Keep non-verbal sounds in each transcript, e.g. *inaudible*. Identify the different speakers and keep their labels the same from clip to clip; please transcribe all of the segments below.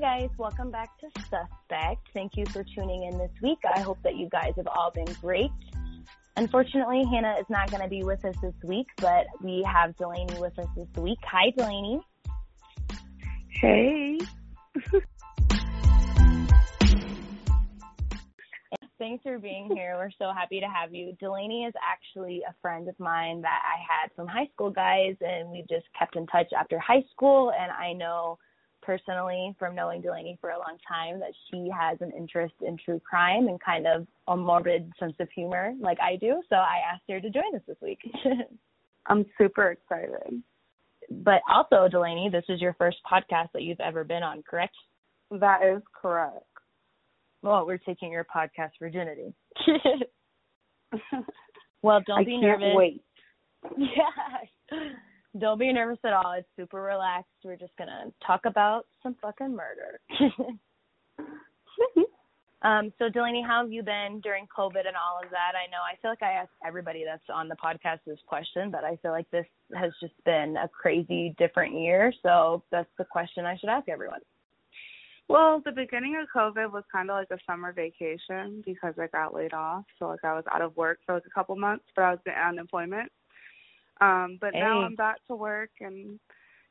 Speaker 1: guys, welcome back to Suspect. Thank you for tuning in this week. I hope that you guys have all been great. Unfortunately, Hannah is not going to be with us this week, but we have Delainey with us this week. Hi, Delainey.
Speaker 2: Hey. *laughs*
Speaker 1: Thanks for being here. We're so happy to have you. Delainey is actually a friend of mine that I had from high school guys, and we've just kept in touch after high school. And I know personally from knowing Delainey for a long time that she has an interest in true crime and kind of a morbid sense of humor like I do. So I asked her to join us this week. *laughs*
Speaker 2: I'm super excited.
Speaker 1: But also, Delainey, this is your first podcast that you've ever been on, correct?
Speaker 2: That is correct.
Speaker 1: Well, we're taking your podcast virginity. *laughs* well, don't
Speaker 2: I
Speaker 1: be
Speaker 2: can't
Speaker 1: nervous.
Speaker 2: Wait. *laughs*
Speaker 1: Yeah. Don't be nervous at all. It's super relaxed. We're just gonna talk about some fucking murder. *laughs* um, so Delainey, how have you been during COVID and all of that? I know I feel like I ask everybody that's on the podcast this question, but I feel like this has just been a crazy different year. So that's the question I should ask everyone.
Speaker 2: Well, the beginning of COVID was kind of like a summer vacation because I got laid off. So like I was out of work for like a couple months, but I was in unemployment. Um, but
Speaker 1: hey.
Speaker 2: now I'm back to work and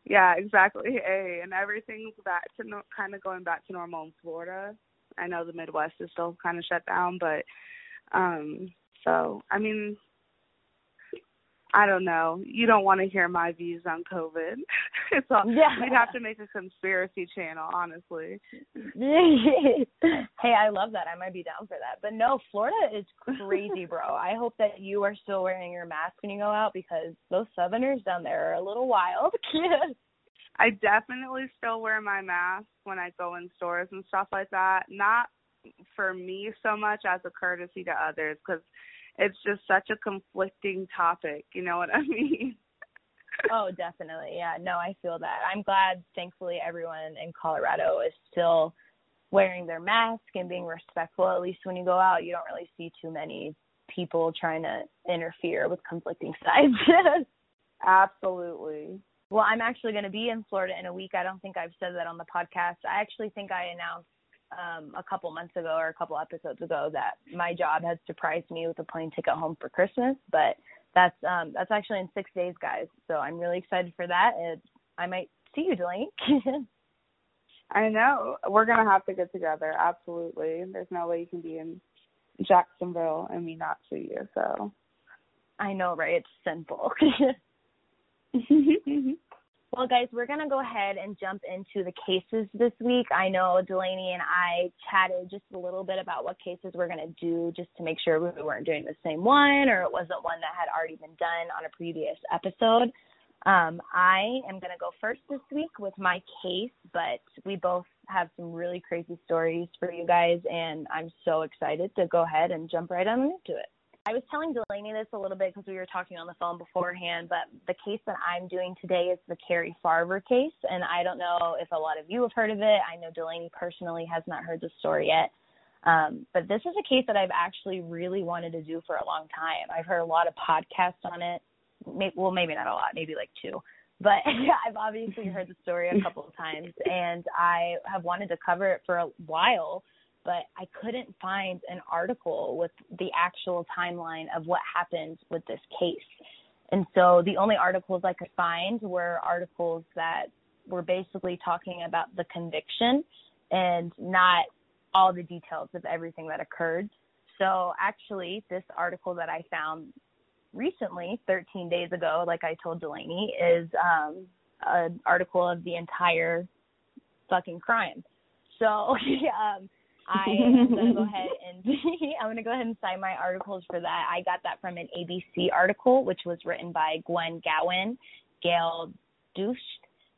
Speaker 2: yeah, exactly. Hey, and everything's back to no, kind of going back to normal in Florida. I know the Midwest is still kind of shut down, but um so I mean I don't know. You don't want to hear my views on COVID. *laughs* it's all
Speaker 1: Yeah.
Speaker 2: we'd have to make a conspiracy channel, honestly. *laughs*
Speaker 1: hey, I love that. I might be down for that. But no, Florida is crazy, bro. *laughs* I hope that you are still wearing your mask when you go out because those southerners down there are a little wild.
Speaker 2: I definitely still wear my mask when I go in stores and stuff like that. Not for me so much as a courtesy to others because it's just such a conflicting topic. You know what I *laughs* mean?
Speaker 1: oh, definitely. Yeah, no, I feel that. I'm glad, thankfully, everyone in Colorado is still wearing their mask and being respectful. At least when you go out, you don't really see too many people trying to interfere with conflicting *laughs* sides.
Speaker 2: Absolutely.
Speaker 1: Well, I'm actually going to be in Florida in a week. I don't think I've said that on the podcast. I actually think I announced um a couple months ago or a couple episodes ago that my job has surprised me with a plane ticket home for Christmas, but that's um that's actually in 6 days, guys. So I'm really excited for that. And I might see you, Delainey. *laughs*
Speaker 2: I know. We're going to have to get together. Absolutely. There's no way you can be in Jacksonville and me not see you. So
Speaker 1: I know, right? It's simple. *laughs* *laughs* Well, guys, we're going to go ahead and jump into the cases this week. I know Delainey and I chatted just a little bit about what cases we're going to do just to make sure we weren't doing the same one or it wasn't one that had already been done on a previous episode. Um, I am going to go first this week with my case, but we both have some really crazy stories for you guys, and I'm so excited to go ahead and jump right on into it. I was telling Delainey this a little bit because we were talking on the phone beforehand, but the case that I'm doing today is the Cari Farver case, and I don't know if a lot of you have heard of it. I know Delainey personally has not heard the story yet. Um, but this is a case that I've actually really wanted to do for a long time. I've heard a lot of podcasts on it. Well, maybe not a lot, maybe like two. But *laughs* yeah, I've obviously heard the story a couple of times, and I have wanted to cover it for a while but I couldn't find an article with the actual timeline of what happened with this case. And so the only articles I could find were articles that were basically talking about the conviction and not all the details of everything that occurred. So actually, this article that I found recently, 13 days ago, like I told Delainey, is um, an article of the entire fucking crime. So *laughs* um, I am gonna go *laughs* ahead and *laughs* I'm gonna go ahead and cite my articles for that. I got that from an ABC article, which was written by Gwen Gowen, Gail Deutsch,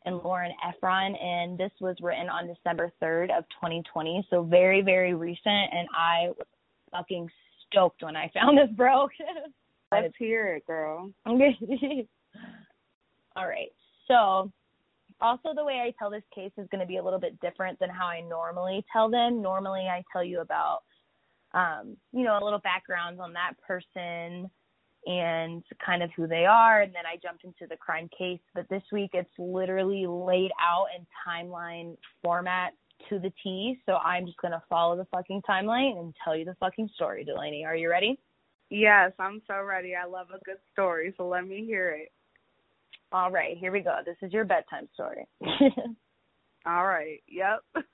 Speaker 1: and Lauren Effron, and this was written on December 3rd of 2020, so very very recent. And I was fucking stoked when I found this, bro. *laughs*
Speaker 2: Let's hear it, girl.
Speaker 1: Okay. All right. So also the way I tell this case is going to be a little bit different than how I normally tell them. Normally I tell you about um, you know, a little background on that person and kind of who they are and then I jumped into the crime case, but this week it's literally laid out in timeline format to the T. So I'm just gonna follow the fucking timeline and tell you the fucking story, Delainey. Are you ready?
Speaker 2: Yes, I'm so ready. I love a good story, so let me hear it.
Speaker 1: All right, here we go. This is your bedtime story. *laughs*
Speaker 2: All right. Yep.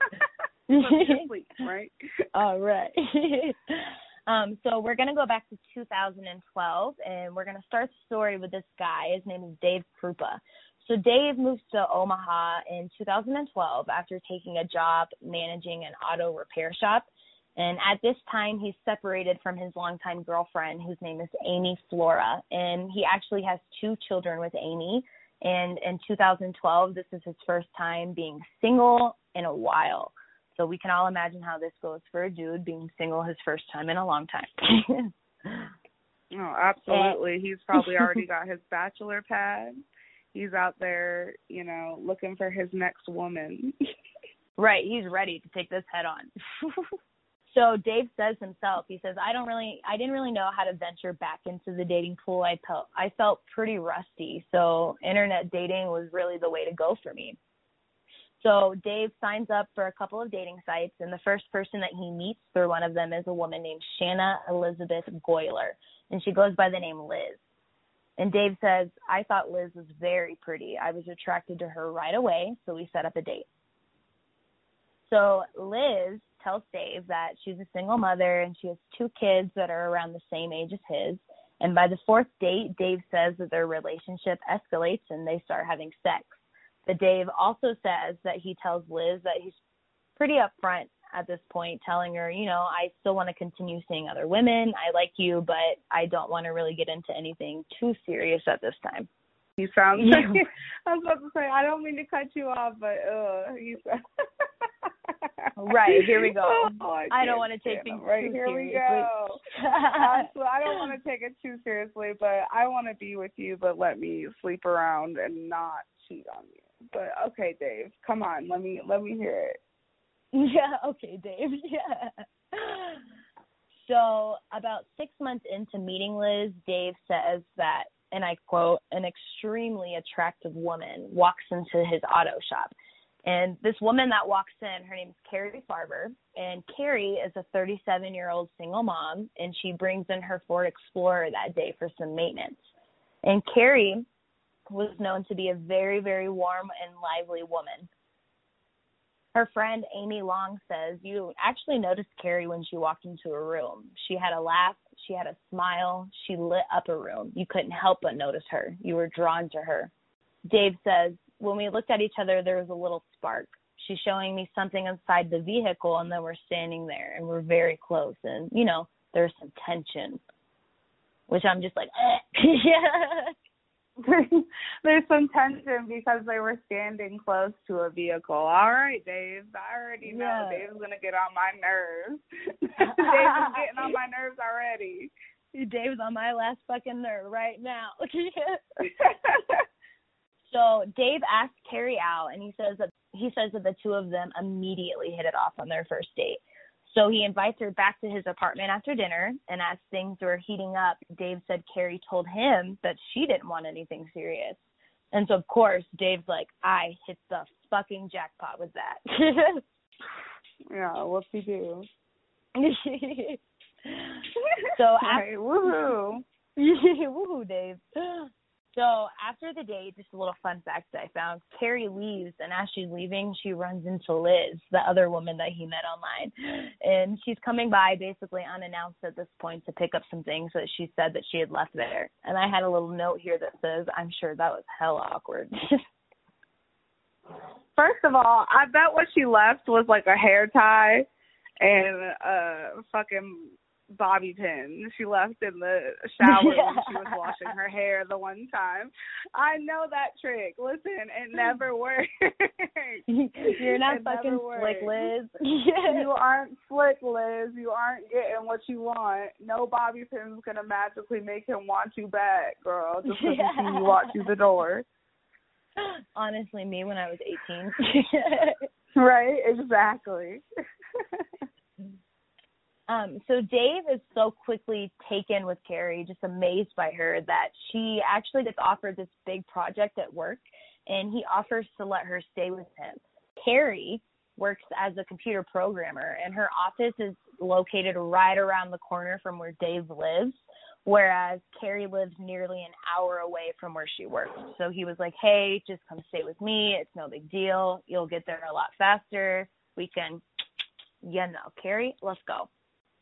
Speaker 2: *laughs* sleep, right? *laughs*
Speaker 1: All right. um, so we're gonna go back to 2012, and we're gonna start the story with this guy. His name is Dave Kroupa. So Dave moved to Omaha in 2012 after taking a job managing an auto repair shop. And at this time, he's separated from his longtime girlfriend, whose name is Amy Flora. And he actually has two children with Amy. And in 2012, this is his first time being single in a while. So we can all imagine how this goes for a dude being single his first time in a long time. *laughs*
Speaker 2: oh, absolutely. And, He's probably already *laughs* got his bachelor pad. He's out there, you know, looking for his next woman. *laughs*
Speaker 1: right. He's ready to take this head on. So Dave says himself, he says, I don't really I didn't really know how to venture back into the dating pool. I felt I felt pretty rusty. So internet dating was really the way to go for me. So Dave signs up for a couple of dating sites and the first person that he meets through one of them is a woman named Shanna Elizabeth Golyar and she goes by the name Liz. And Dave says, I thought Liz was very pretty. I was attracted to her right away, so we set up a date. So Liz tells Dave that she's a single mother and she has two kids that are around the same age as his. And by the fourth date, Dave says that their relationship escalates and they start having sex. But Dave also says that he tells Liz that he's pretty upfront at this point, telling her, you know, I still want to continue seeing other women. I like you, but I don't want to really get into anything too serious at this time.
Speaker 2: You sound like I was about to say I don't mean to cut you off, but uh, you. *laughs*
Speaker 1: right here we go. *laughs* Oh, I, I, don't want to take things
Speaker 2: right
Speaker 1: too
Speaker 2: here
Speaker 1: seriously.
Speaker 2: we go. I don't want to *laughs* take it too seriously, but I want to be with you. But let me sleep around and not cheat on you. But okay, Dave, come on, let me let me hear it.
Speaker 1: Yeah. Okay, Dave. *laughs* Yeah. So about six months into meeting Liz, Dave says that and I quote, an extremely attractive woman walks into his auto shop. And this woman that walks in, her name is Cari Farver. And Cari is a 37 year old single mom, and she brings in her Ford Explorer that day for some maintenance. And Cari was known to be a very, very warm and lively woman. Her friend Amy Long says you actually noticed Carrie when she walked into a room. She had a laugh, she had a smile, she lit up a room. You couldn't help but notice her. You were drawn to her. Dave says, when we looked at each other, there was a little spark. She's showing me something inside the vehicle, and then we're standing there and we're very close. And, you know, there's some tension, which I'm just like, *laughs* yeah. *laughs*
Speaker 2: there's some tension because they were standing close to a vehicle. All right, Dave. I already know yeah. Dave's gonna get on my nerves. *laughs* Dave's getting on my nerves already.
Speaker 1: Dave's on my last fucking nerve right now. So Dave asked Cari out, and he says that he says that the two of them immediately hit it off on their first date. So he invites her back to his apartment after dinner, and as things were heating up, Dave said Cari told him that she didn't want anything serious. And so, of course, Dave's like, I hit the fucking jackpot with that. *laughs*
Speaker 2: yeah, what's he do?
Speaker 1: so, after,
Speaker 2: right, woohoo. *laughs*
Speaker 1: woohoo, Dave. So after the date, just a little fun fact that I found, Cari leaves, and as she's leaving, she runs into Liz, the other woman that he met online, and she's coming by basically unannounced at this point to pick up some things that she said that she had left there. And I had a little note here that says, "I'm sure that was hell awkward." *laughs*
Speaker 2: First of all, I bet what she left was like a hair tie and a fucking bobby pin she left in the shower yeah. when she was *laughs* washing her hair the one time. I know that trick. Listen, it *laughs* never works. *laughs*
Speaker 1: You're not
Speaker 2: it
Speaker 1: fucking slick, Liz.
Speaker 2: you aren't slick, Liz. You aren't getting what you want. No bobby pin's gonna magically make him want you back, girl, just because yeah. he walk through the door.
Speaker 1: Honestly, me when I was 18.
Speaker 2: right, exactly.
Speaker 1: Um, so Dave is so quickly taken with Cari, just amazed by her that she actually gets offered this big project at work and he offers to let her stay with him. Cari works as a computer programmer, and her office is located right around the corner from where Dave lives, whereas Cari lives nearly an hour away from where she works. So he was like, "Hey, just come stay with me. It's no big deal. You'll get there a lot faster. We can, you know, Cari, let's go."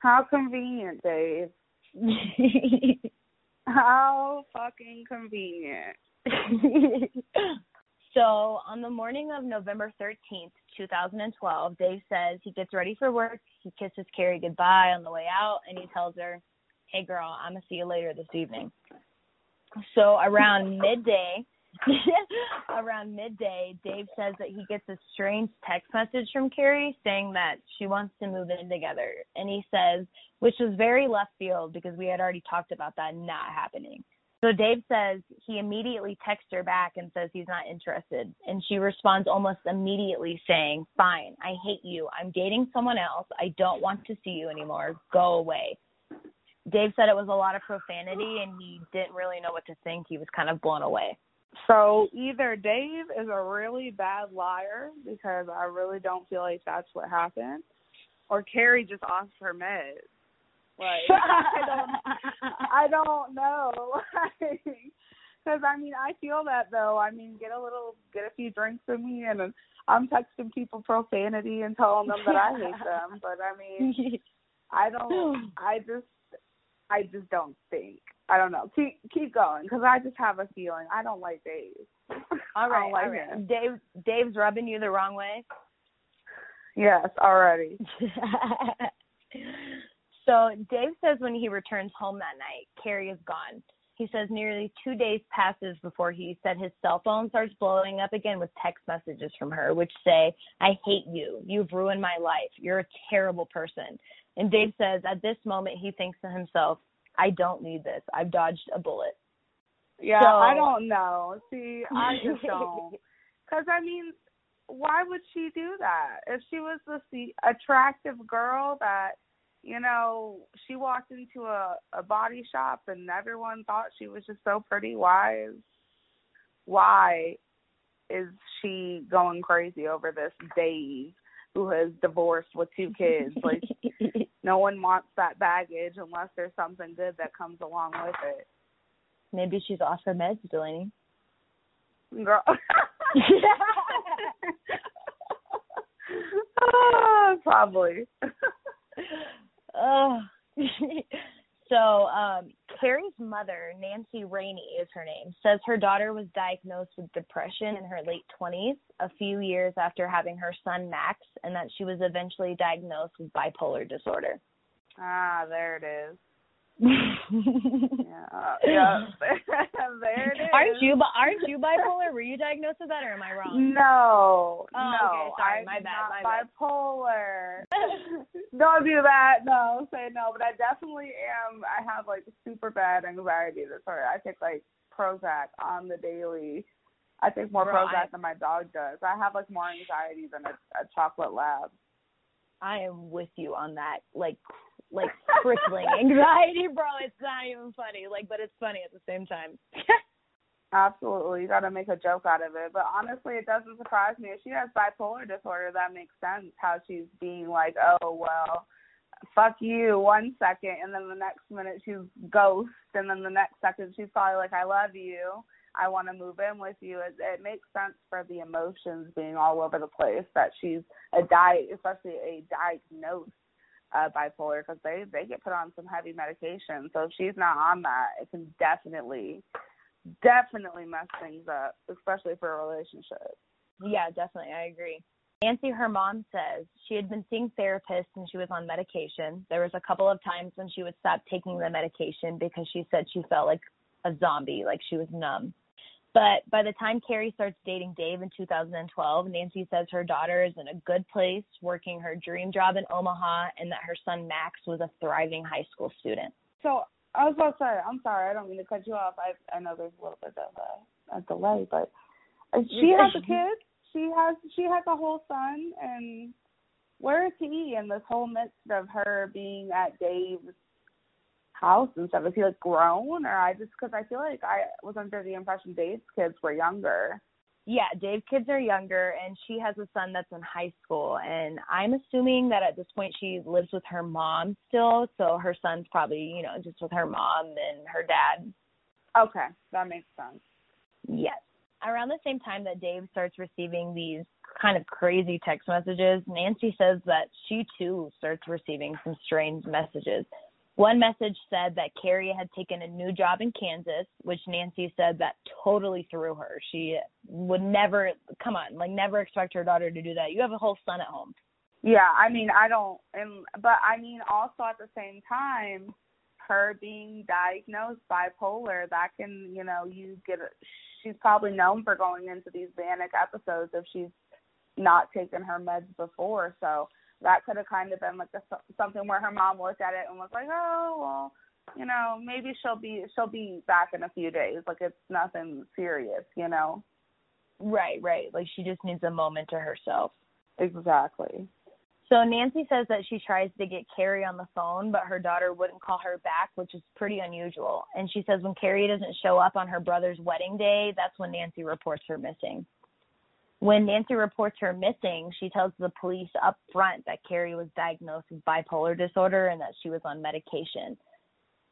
Speaker 2: How convenient, Dave. *laughs* How fucking convenient. *laughs*
Speaker 1: so on the morning of November 13th, 2012, Dave says he gets ready for work. He kisses Cari goodbye on the way out, and he tells her, "Hey, girl, I'm gonna see you later this evening." So around midday, *laughs* around midday, Dave says that he gets a strange text message from Cari saying that she wants to move in together, and he says, which was very left field because we had already talked about that not happening. So Dave says he immediately texts her back and says he's not interested. And she responds almost immediately saying, Fine, I hate you. I'm dating someone else. I don't want to see you anymore. Go away. Dave said it was a lot of profanity and he didn't really know what to think. He was kind of blown away.
Speaker 2: So either Dave is a really bad liar because I really don't feel like that's what happened, or Cari just off her meds. Like I don't, I don't know. *laughs* Because I mean, I feel that though. I mean, get a little, get a few drinks with me, and I'm texting people profanity and telling them that I *laughs* hate them. But I mean, *laughs* I don't. I just, I just don't think. I don't know. Keep keep going because I just have a feeling I don't like Dave. *laughs*
Speaker 1: All right,
Speaker 2: like
Speaker 1: all right. Dave Dave's rubbing you the wrong way.
Speaker 2: Yes, already. *laughs*
Speaker 1: So Dave says when he returns home that night, Cari is gone. He says nearly two days passes before he said his cell phone starts blowing up again with text messages from her, which say, I hate you. You've ruined my life. You're a terrible person. And Dave says at this moment he thinks to himself, I don't need this. I've dodged a bullet.
Speaker 2: Yeah,
Speaker 1: so,
Speaker 2: I don't know. See, I just *laughs* don't. Because, I mean, why would she do that? If she was this attractive girl that you know, she walked into a, a body shop and everyone thought she was just so pretty. Why is why is she going crazy over this Dave who has divorced with two kids? Like *laughs* no one wants that baggage unless there's something good that comes along with it.
Speaker 1: Maybe she's off her meds, Delainey.
Speaker 2: Girl. uh, *laughs* *laughs* probably. *laughs*
Speaker 1: Oh. So, um, Cari's mother, Nancy Raney is her name, says her daughter was diagnosed with depression in her late 20s, a few years after having her son Max, and that she was eventually diagnosed with bipolar disorder.
Speaker 2: Ah, there it is *laughs* yeah, yeah. *laughs* there it is.
Speaker 1: Aren't you? But Aren't you bipolar? Were you diagnosed with that, or am I wrong?
Speaker 2: No,
Speaker 1: oh,
Speaker 2: no.
Speaker 1: Okay, sorry,
Speaker 2: I'm
Speaker 1: my bad.
Speaker 2: Not
Speaker 1: my
Speaker 2: bipolar. *laughs* Don't do that. No, say no. But I definitely am. I have like super bad anxiety disorder. I take like Prozac on the daily. I take more
Speaker 1: Bro,
Speaker 2: Prozac
Speaker 1: I,
Speaker 2: than my dog does. I have like more anxiety than a, a chocolate lab.
Speaker 1: I am with you on that. Like like crippling anxiety, *laughs* bro. It's not even funny. Like, but it's funny at the same time. *laughs*
Speaker 2: Absolutely, you got to make a joke out of it. But honestly, it doesn't surprise me if she has bipolar disorder. That makes sense. How she's being like, oh well, fuck you one second, and then the next minute she's ghost, and then the next second she's probably like, I love you. I want to move in with you. It, it makes sense for the emotions being all over the place that she's a di, especially a diagnosed uh, bipolar because they they get put on some heavy medication. So if she's not on that, it can definitely definitely mess things up, especially for a relationship.
Speaker 1: Yeah, definitely, I agree. Nancy, her mom says she had been seeing therapists and she was on medication. There was a couple of times when she would stop taking the medication because she said she felt like a zombie, like she was numb. But by the time Cari starts dating Dave in 2012, Nancy says her daughter is in a good place, working her dream job in Omaha, and that her son Max was a thriving high school student.
Speaker 2: So I was about to say, I'm sorry, I don't mean to cut you off. I I know there's a little bit of a, a delay, but uh, she has a kid. She has she has a whole son, and where is he in this whole midst of her being at Dave's house and stuff? Is he like grown, or I just because I feel like I was under the impression Dave's kids were younger.
Speaker 1: Yeah, Dave's kids are younger, and she has a son that's in high school. And I'm assuming that at this point she lives with her mom still, so her son's probably, you know, just with her mom and her dad.
Speaker 2: Okay, that makes sense.
Speaker 1: Yes. Around the same time that Dave starts receiving these kind of crazy text messages, Nancy says that she too starts receiving some strange messages. One message said that Cari had taken a new job in Kansas, which Nancy said that totally threw her. She would never, come on, like never expect her daughter to do that. You have a whole son at home.
Speaker 2: Yeah, I mean, I don't, and but I mean, also at the same time, her being diagnosed bipolar, that can, you know, you get. A, she's probably known for going into these manic episodes if she's not taken her meds before. So that could have kind of been like a, something where her mom looked at it and was like, oh well, you know, maybe she'll be she'll be back in a few days. Like it's nothing serious, you know.
Speaker 1: Right, right. Like she just needs a moment to herself.
Speaker 2: Exactly.
Speaker 1: So Nancy says that she tries to get Cari on the phone, but her daughter wouldn't call her back, which is pretty unusual. And she says when Cari doesn't show up on her brother's wedding day, that's when Nancy reports her missing. When Nancy reports her missing, she tells the police up front that Cari was diagnosed with bipolar disorder and that she was on medication.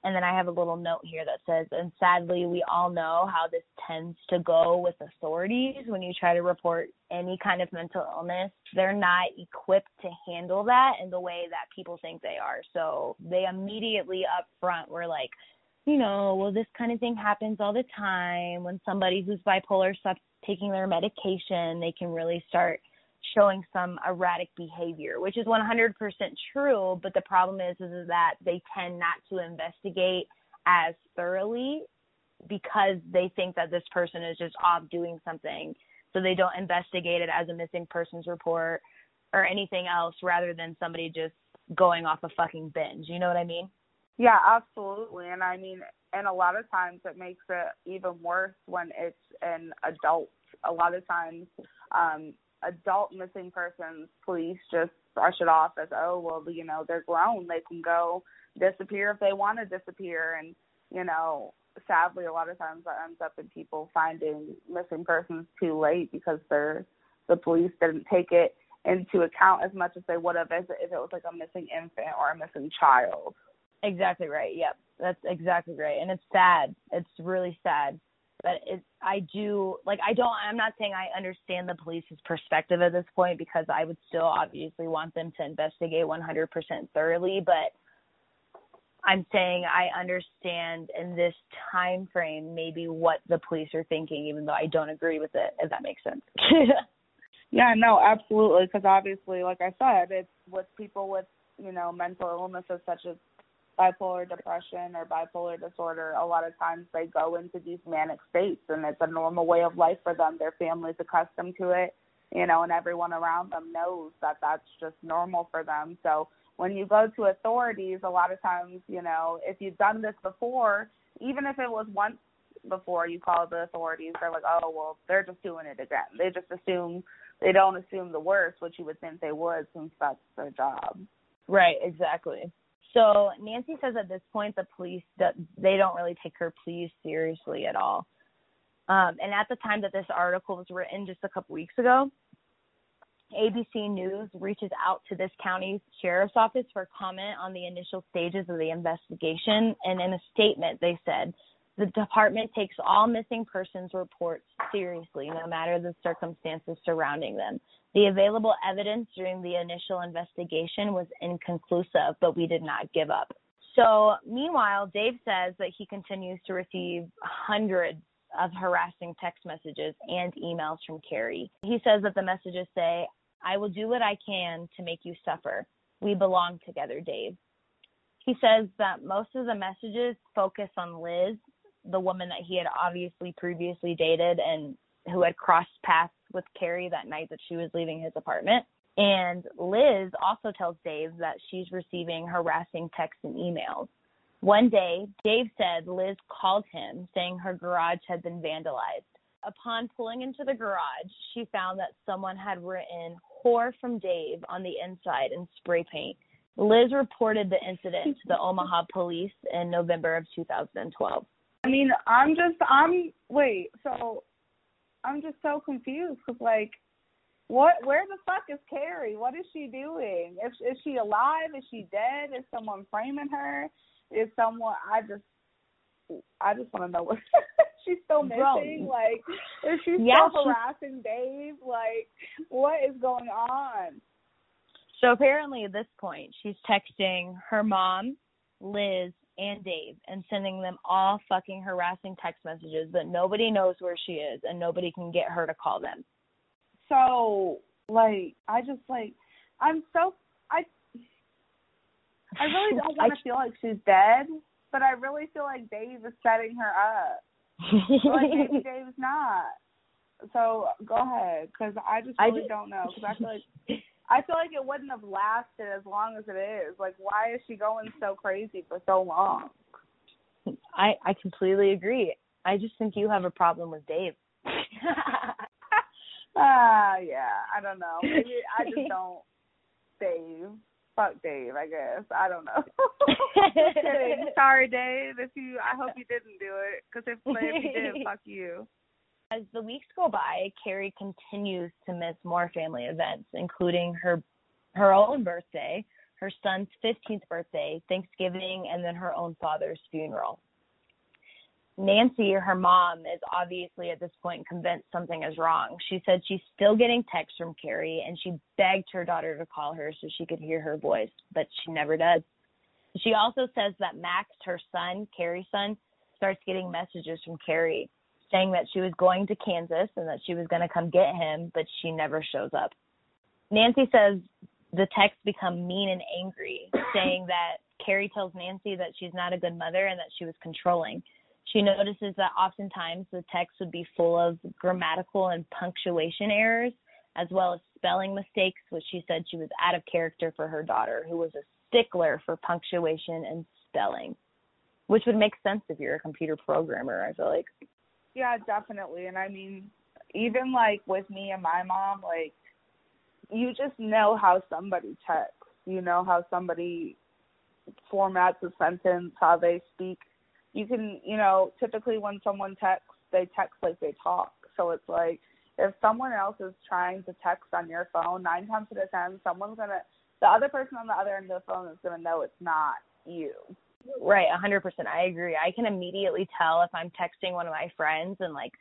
Speaker 1: And then I have a little note here that says, and sadly, we all know how this tends to go with authorities when you try to report any kind of mental illness. They're not equipped to handle that in the way that people think they are. So they immediately up front were like, you know, well, this kind of thing happens all the time. When somebody who's bipolar stops taking their medication, they can really start showing some erratic behavior, which is 100% true. But the problem is, is that they tend not to investigate as thoroughly because they think that this person is just off doing something. So they don't investigate it as a missing persons report or anything else rather than somebody just going off a fucking binge. You know what I mean?
Speaker 2: Yeah, absolutely. And I mean, and a lot of times it makes it even worse when it's an adult. A lot of times, um, adult missing persons, police just brush it off as, oh, well, you know, they're grown. They can go disappear if they want to disappear. And, you know, sadly, a lot of times that ends up in people finding missing persons too late because they're, the police didn't take it into account as much as they would have if it was like a missing infant or a missing child.
Speaker 1: Exactly right. Yep. That's exactly right. And it's sad. It's really sad. But it I do like I don't I'm not saying I understand the police's perspective at this point because I would still obviously want them to investigate 100% thoroughly, but I'm saying I understand in this time frame maybe what the police are thinking even though I don't agree with it if that makes sense. *laughs*
Speaker 2: yeah, no, absolutely because obviously like I said, it's with people with, you know, mental illnesses such as bipolar depression or bipolar disorder, a lot of times they go into these manic states and it's a normal way of life for them. Their family's accustomed to it, you know, and everyone around them knows that that's just normal for them. So when you go to authorities, a lot of times, you know, if you've done this before, even if it was once before you call the authorities, they're like, oh, well, they're just doing it again. They just assume, they don't assume the worst, which you would think they would since that's their job.
Speaker 1: Right, exactly. So Nancy says at this point the police they don't really take her pleas seriously at all. Um, and at the time that this article was written, just a couple weeks ago, ABC News reaches out to this county's sheriff's office for comment on the initial stages of the investigation. And in a statement, they said the department takes all missing persons reports seriously, no matter the circumstances surrounding them. The available evidence during the initial investigation was inconclusive, but we did not give up. So, meanwhile, Dave says that he continues to receive hundreds of harassing text messages and emails from Cari. He says that the messages say, I will do what I can to make you suffer. We belong together, Dave. He says that most of the messages focus on Liz the woman that he had obviously previously dated and who had crossed paths with Cari that night that she was leaving his apartment. And Liz also tells Dave that she's receiving harassing texts and emails. One day, Dave said Liz called him saying her garage had been vandalized. Upon pulling into the garage, she found that someone had written whore from Dave on the inside in spray paint. Liz reported the incident to the Omaha police in November of 2012.
Speaker 2: I mean, I'm just I'm wait, so I'm just so confused because like, what? Where the fuck is Cari? What is she doing? Is is she alive? Is she dead? Is someone framing her? Is someone? I just, I just want to know what. *laughs* she's still missing? Bro. Like, is she yeah, still harassing Dave? Like, what is going on?
Speaker 1: So apparently, at this point, she's texting her mom, Liz, and Dave and sending them all fucking harassing text messages that nobody knows where she is and nobody can get her to call them.
Speaker 2: So, like, I just like, I'm so I. I really *laughs* don't want to feel like she's dead, but I really feel like Dave is setting her up like maybe *laughs* Dave's not. So go ahead, because I just really I just, don't know. Because I feel like *laughs* I feel like it wouldn't have lasted as long as it is. Like, why is she going so crazy for so long?
Speaker 1: I I completely agree. I just think you have a problem with Dave. *laughs*
Speaker 2: Ah, uh, yeah. I don't know. Maybe I just *laughs* don't. Dave fuck Dave, I guess. I don't know. *laughs* Sorry, Dave. If you, I hope you didn't do it. Because if, if you did, fuck you.
Speaker 1: As the weeks go by, Cari continues to miss more family events, including her her own birthday, her son's 15th birthday, Thanksgiving, and then her own father's funeral. Nancy, her mom, is obviously at this point convinced something is wrong. She said she's still getting texts from Cari and she begged her daughter to call her so she could hear her voice, but she never does. She also says that Max, her son, Cari's son, starts getting messages from Cari saying that she was going to Kansas and that she was going to come get him, but she never shows up. Nancy says the texts become mean and angry, *coughs* saying that Cari tells Nancy that she's not a good mother and that she was controlling. She notices that oftentimes the text would be full of grammatical and punctuation errors, as well as spelling mistakes, which she said she was out of character for her daughter, who was a stickler for punctuation and spelling, which would make sense if you're a computer programmer, I feel like.
Speaker 2: Yeah, definitely. And I mean, even like with me and my mom, like, you just know how somebody texts. You know how somebody formats a sentence, how they speak you can, you know, typically when someone texts, they text like they talk. So it's like if someone else is trying to text on your phone, nine times out of ten, someone's gonna, the other person on the other end of the phone is gonna know it's not you.
Speaker 1: Right, a hundred percent. I agree. I can immediately tell if I'm texting one of my friends and like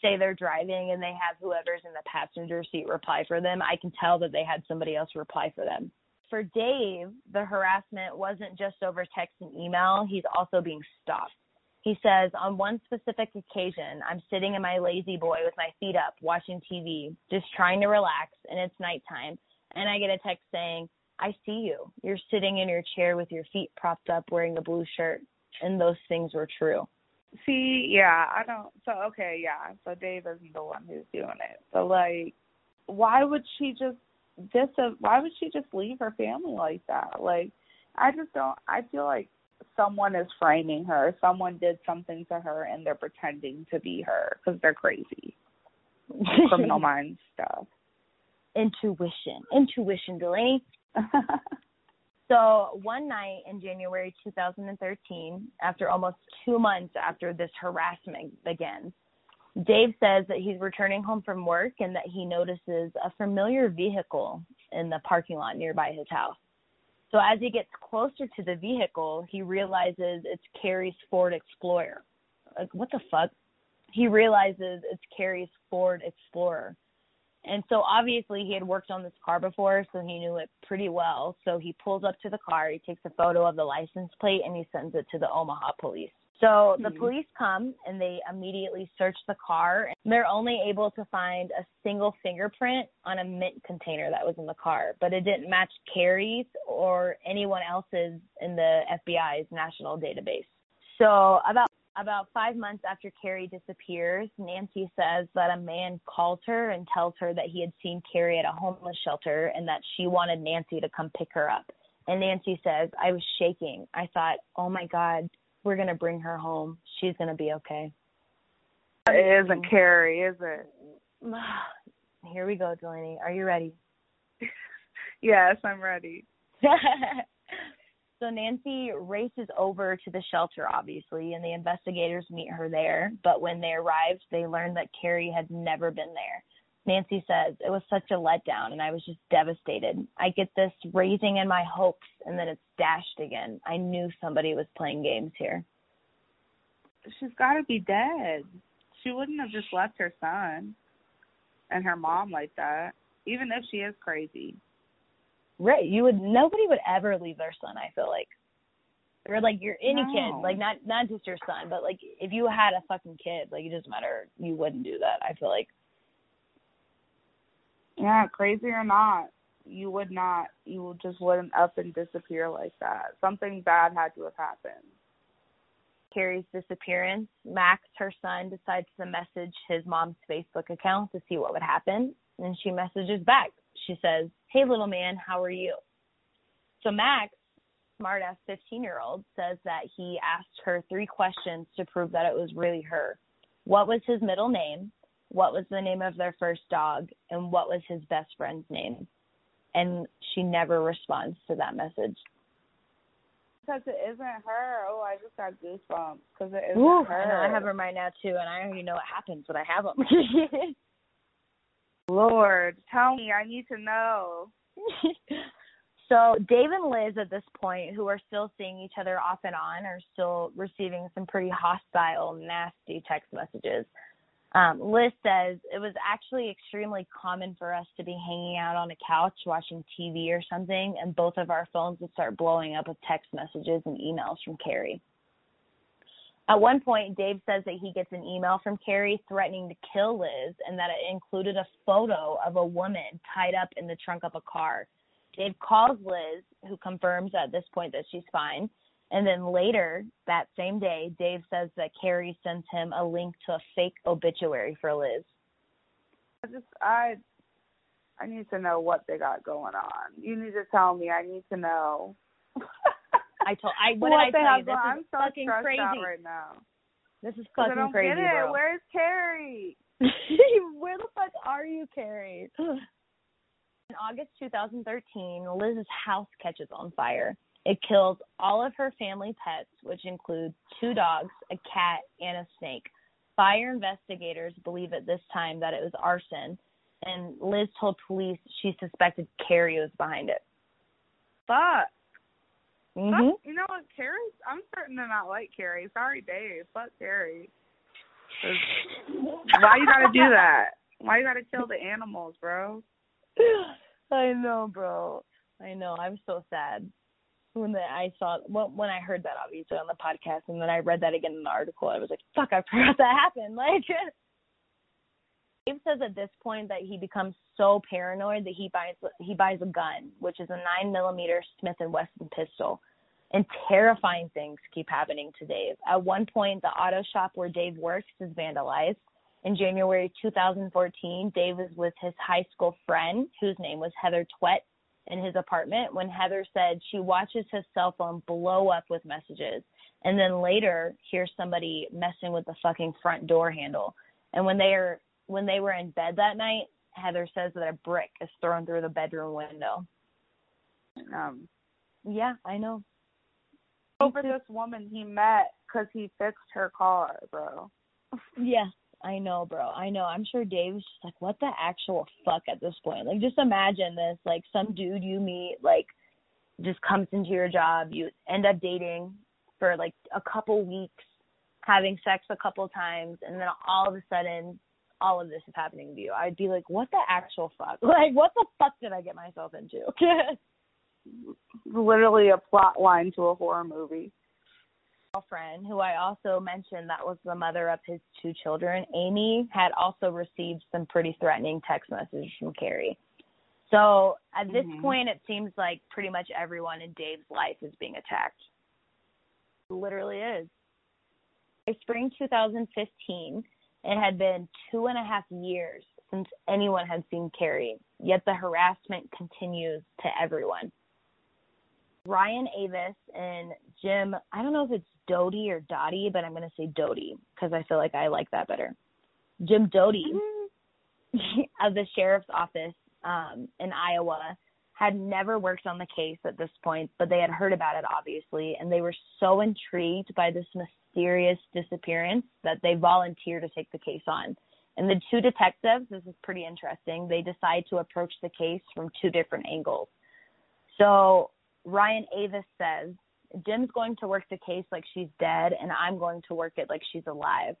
Speaker 1: say they're driving and they have whoever's in the passenger seat reply for them, I can tell that they had somebody else reply for them for Dave, the harassment wasn't just over text and email, he's also being stalked. He says, on one specific occasion, I'm sitting in my La-Z-Boy with my feet up, watching TV, just trying to relax, and it's nighttime. And I get a text saying, I see you. You're sitting in your chair with your feet propped up wearing a blue shirt. And those things were true.
Speaker 2: See, yeah, I don't. So, okay, yeah. So Dave isn't the one who's doing it. So, like, why would she just a, why would she just leave her family like that? Like, I just don't. I feel like someone is framing her. Someone did something to her, and they're pretending to be her because they're crazy. *laughs* Criminal mind stuff.
Speaker 1: Intuition, intuition, Delainey. *laughs* so one night in January 2013, after almost two months after this harassment begins, Dave says that he's returning home from work and that he notices a familiar vehicle in the parking lot nearby his house. So as he gets closer to the vehicle, he realizes it's Cari's Ford Explorer. Like, what the fuck? He realizes it's Cari's Ford Explorer. And so obviously he had worked on this car before, so he knew it pretty well. So he pulls up to the car, he takes a photo of the license plate, and he sends it to the Omaha police. So the hmm. police come and they immediately search the car. They're only able to find a single fingerprint on a mint container that was in the car, but it didn't match Cari's or anyone else's in the FBI's national database. So about about five months after Cari disappears, Nancy says that a man calls her and tells her that he had seen Cari at a homeless shelter and that she wanted Nancy to come pick her up. And Nancy says, I was shaking. I thought, oh my God, we're gonna bring her home. She's gonna be okay.
Speaker 2: It isn't Cari, is it? *sighs*
Speaker 1: Here we go, Delainey. Are you ready? *laughs*
Speaker 2: yes, I'm ready. *laughs*
Speaker 1: So Nancy races over to the shelter, obviously, and the investigators meet her there. But when they arrived, they learned that Cari had never been there. Nancy says, It was such a letdown, and I was just devastated. I get this raising in my hopes, and then it's dashed again. I knew somebody was playing games here.
Speaker 2: She's got to be dead. She wouldn't have just left her son and her mom like that, even if she is crazy.
Speaker 1: Right. You would nobody would ever leave their son, I feel like. Or like your any
Speaker 2: No.
Speaker 1: kid, like not not just your son, but like if you had a fucking kid, like it doesn't matter, you wouldn't do that. I feel like.
Speaker 2: Yeah, crazy or not, you would not. You just wouldn't up and disappear like that. Something bad had to have happened.
Speaker 1: Cari's disappearance, Max, her son, decides to message his mom's Facebook account to see what would happen, and she messages back. She says, "Hey little man, how are you?" So Max, smart ass 15 year old, says that he asked her three questions to prove that it was really her. What was his middle name? What was the name of their first dog? And what was his best friend's name? And she never responds to that message.
Speaker 2: Because it isn't her. Oh, I just got goosebumps because it isn't
Speaker 1: Ooh,
Speaker 2: her.
Speaker 1: I, know, I have her right now too, and I already know what happens when I have them. *laughs*
Speaker 2: Lord, tell me. I need to know. *laughs*
Speaker 1: so Dave and Liz at this point, who are still seeing each other off and on, are still receiving some pretty hostile, nasty text messages. Um, Liz says it was actually extremely common for us to be hanging out on a couch watching TV or something, and both of our phones would start blowing up with text messages and emails from Cari. At one point, Dave says that he gets an email from Cari threatening to kill Liz and that it included a photo of a woman tied up in the trunk of a car. Dave calls Liz, who confirms at this point that she's fine. And then later that same day, Dave says that Cari sends him a link to a fake obituary for Liz.
Speaker 2: I just I I need to know what they got going on. You need to tell me. I need to know. *laughs*
Speaker 1: I told I what,
Speaker 2: what
Speaker 1: did I tell you? This is
Speaker 2: so
Speaker 1: fucking crazy.
Speaker 2: right now.
Speaker 1: This is fucking
Speaker 2: I don't
Speaker 1: crazy,
Speaker 2: get it.
Speaker 1: bro.
Speaker 2: Where's Cari? *laughs* *laughs*
Speaker 1: Where the fuck are you, Cari? *sighs* In August 2013, Liz's house catches on fire. It kills all of her family pets, which include two dogs, a cat, and a snake. Fire investigators believe at this time that it was arson, and Liz told police she suspected Cari was behind it.
Speaker 2: Fuck.
Speaker 1: Hmm
Speaker 2: Fuck. You know what, Cari? I'm starting to not like Cari. Sorry, Dave. Fuck Cari. *sighs* Why you gotta do that? Why you gotta kill the animals, bro? *sighs*
Speaker 1: I know, bro. I know. I'm so sad when the, I saw when when I heard that obviously on the podcast, and then I read that again in the article. I was like, "Fuck! I forgot that happened." *laughs* Like, Dave says at this point that he becomes so paranoid that he buys he buys a gun, which is a nine millimeter Smith and Wesson pistol. And terrifying things keep happening to Dave. At one point, the auto shop where Dave works is vandalized. In January 2014, Dave was with his high school friend, whose name was Heather Twett, in his apartment when Heather said she watches his cell phone blow up with messages and then later hears somebody messing with the fucking front door handle. And when they are when they were in bed that night, Heather says that a brick is thrown through the bedroom window.
Speaker 2: Um,
Speaker 1: Yeah, I know.
Speaker 2: over this woman he met because he fixed her car, bro.
Speaker 1: Yeah, I know, bro. I know. I'm sure Dave's just like, what the actual fuck at this point? Like, just imagine this. Like, some dude you meet, like, just comes into your job. You end up dating for like a couple weeks, having sex a couple times, and then all of a sudden, all of this is happening to you. I'd be like, what the actual fuck? *laughs* Like, what the fuck did I get myself into? *laughs*
Speaker 2: Literally a plot line to a horror movie.
Speaker 1: girlfriend, who I also mentioned that was the mother of his two children, Amy, had also received some pretty threatening text messages from Cari. So at this
Speaker 2: Mhm.
Speaker 1: point, it seems like pretty much everyone in Dave's life is being attacked. It literally is. By spring 2015, it had been two and a half years since anyone had seen Cari, yet the harassment continues to everyone. Ryan Avis and Jim, I don't know if it's Doty or Dottie, but I'm going to say Doty because I feel like I like that better. Jim Doty *laughs* of the sheriff's office um, in Iowa had never worked on the case at this point, but they had heard about it obviously, and they were so intrigued by this mysterious disappearance that they volunteered to take the case on. And the two detectives, this is pretty interesting, they decide to approach the case from two different angles. So Ryan Avis says, Jim's going to work the case like she's dead, and I'm going to work it like she's alive.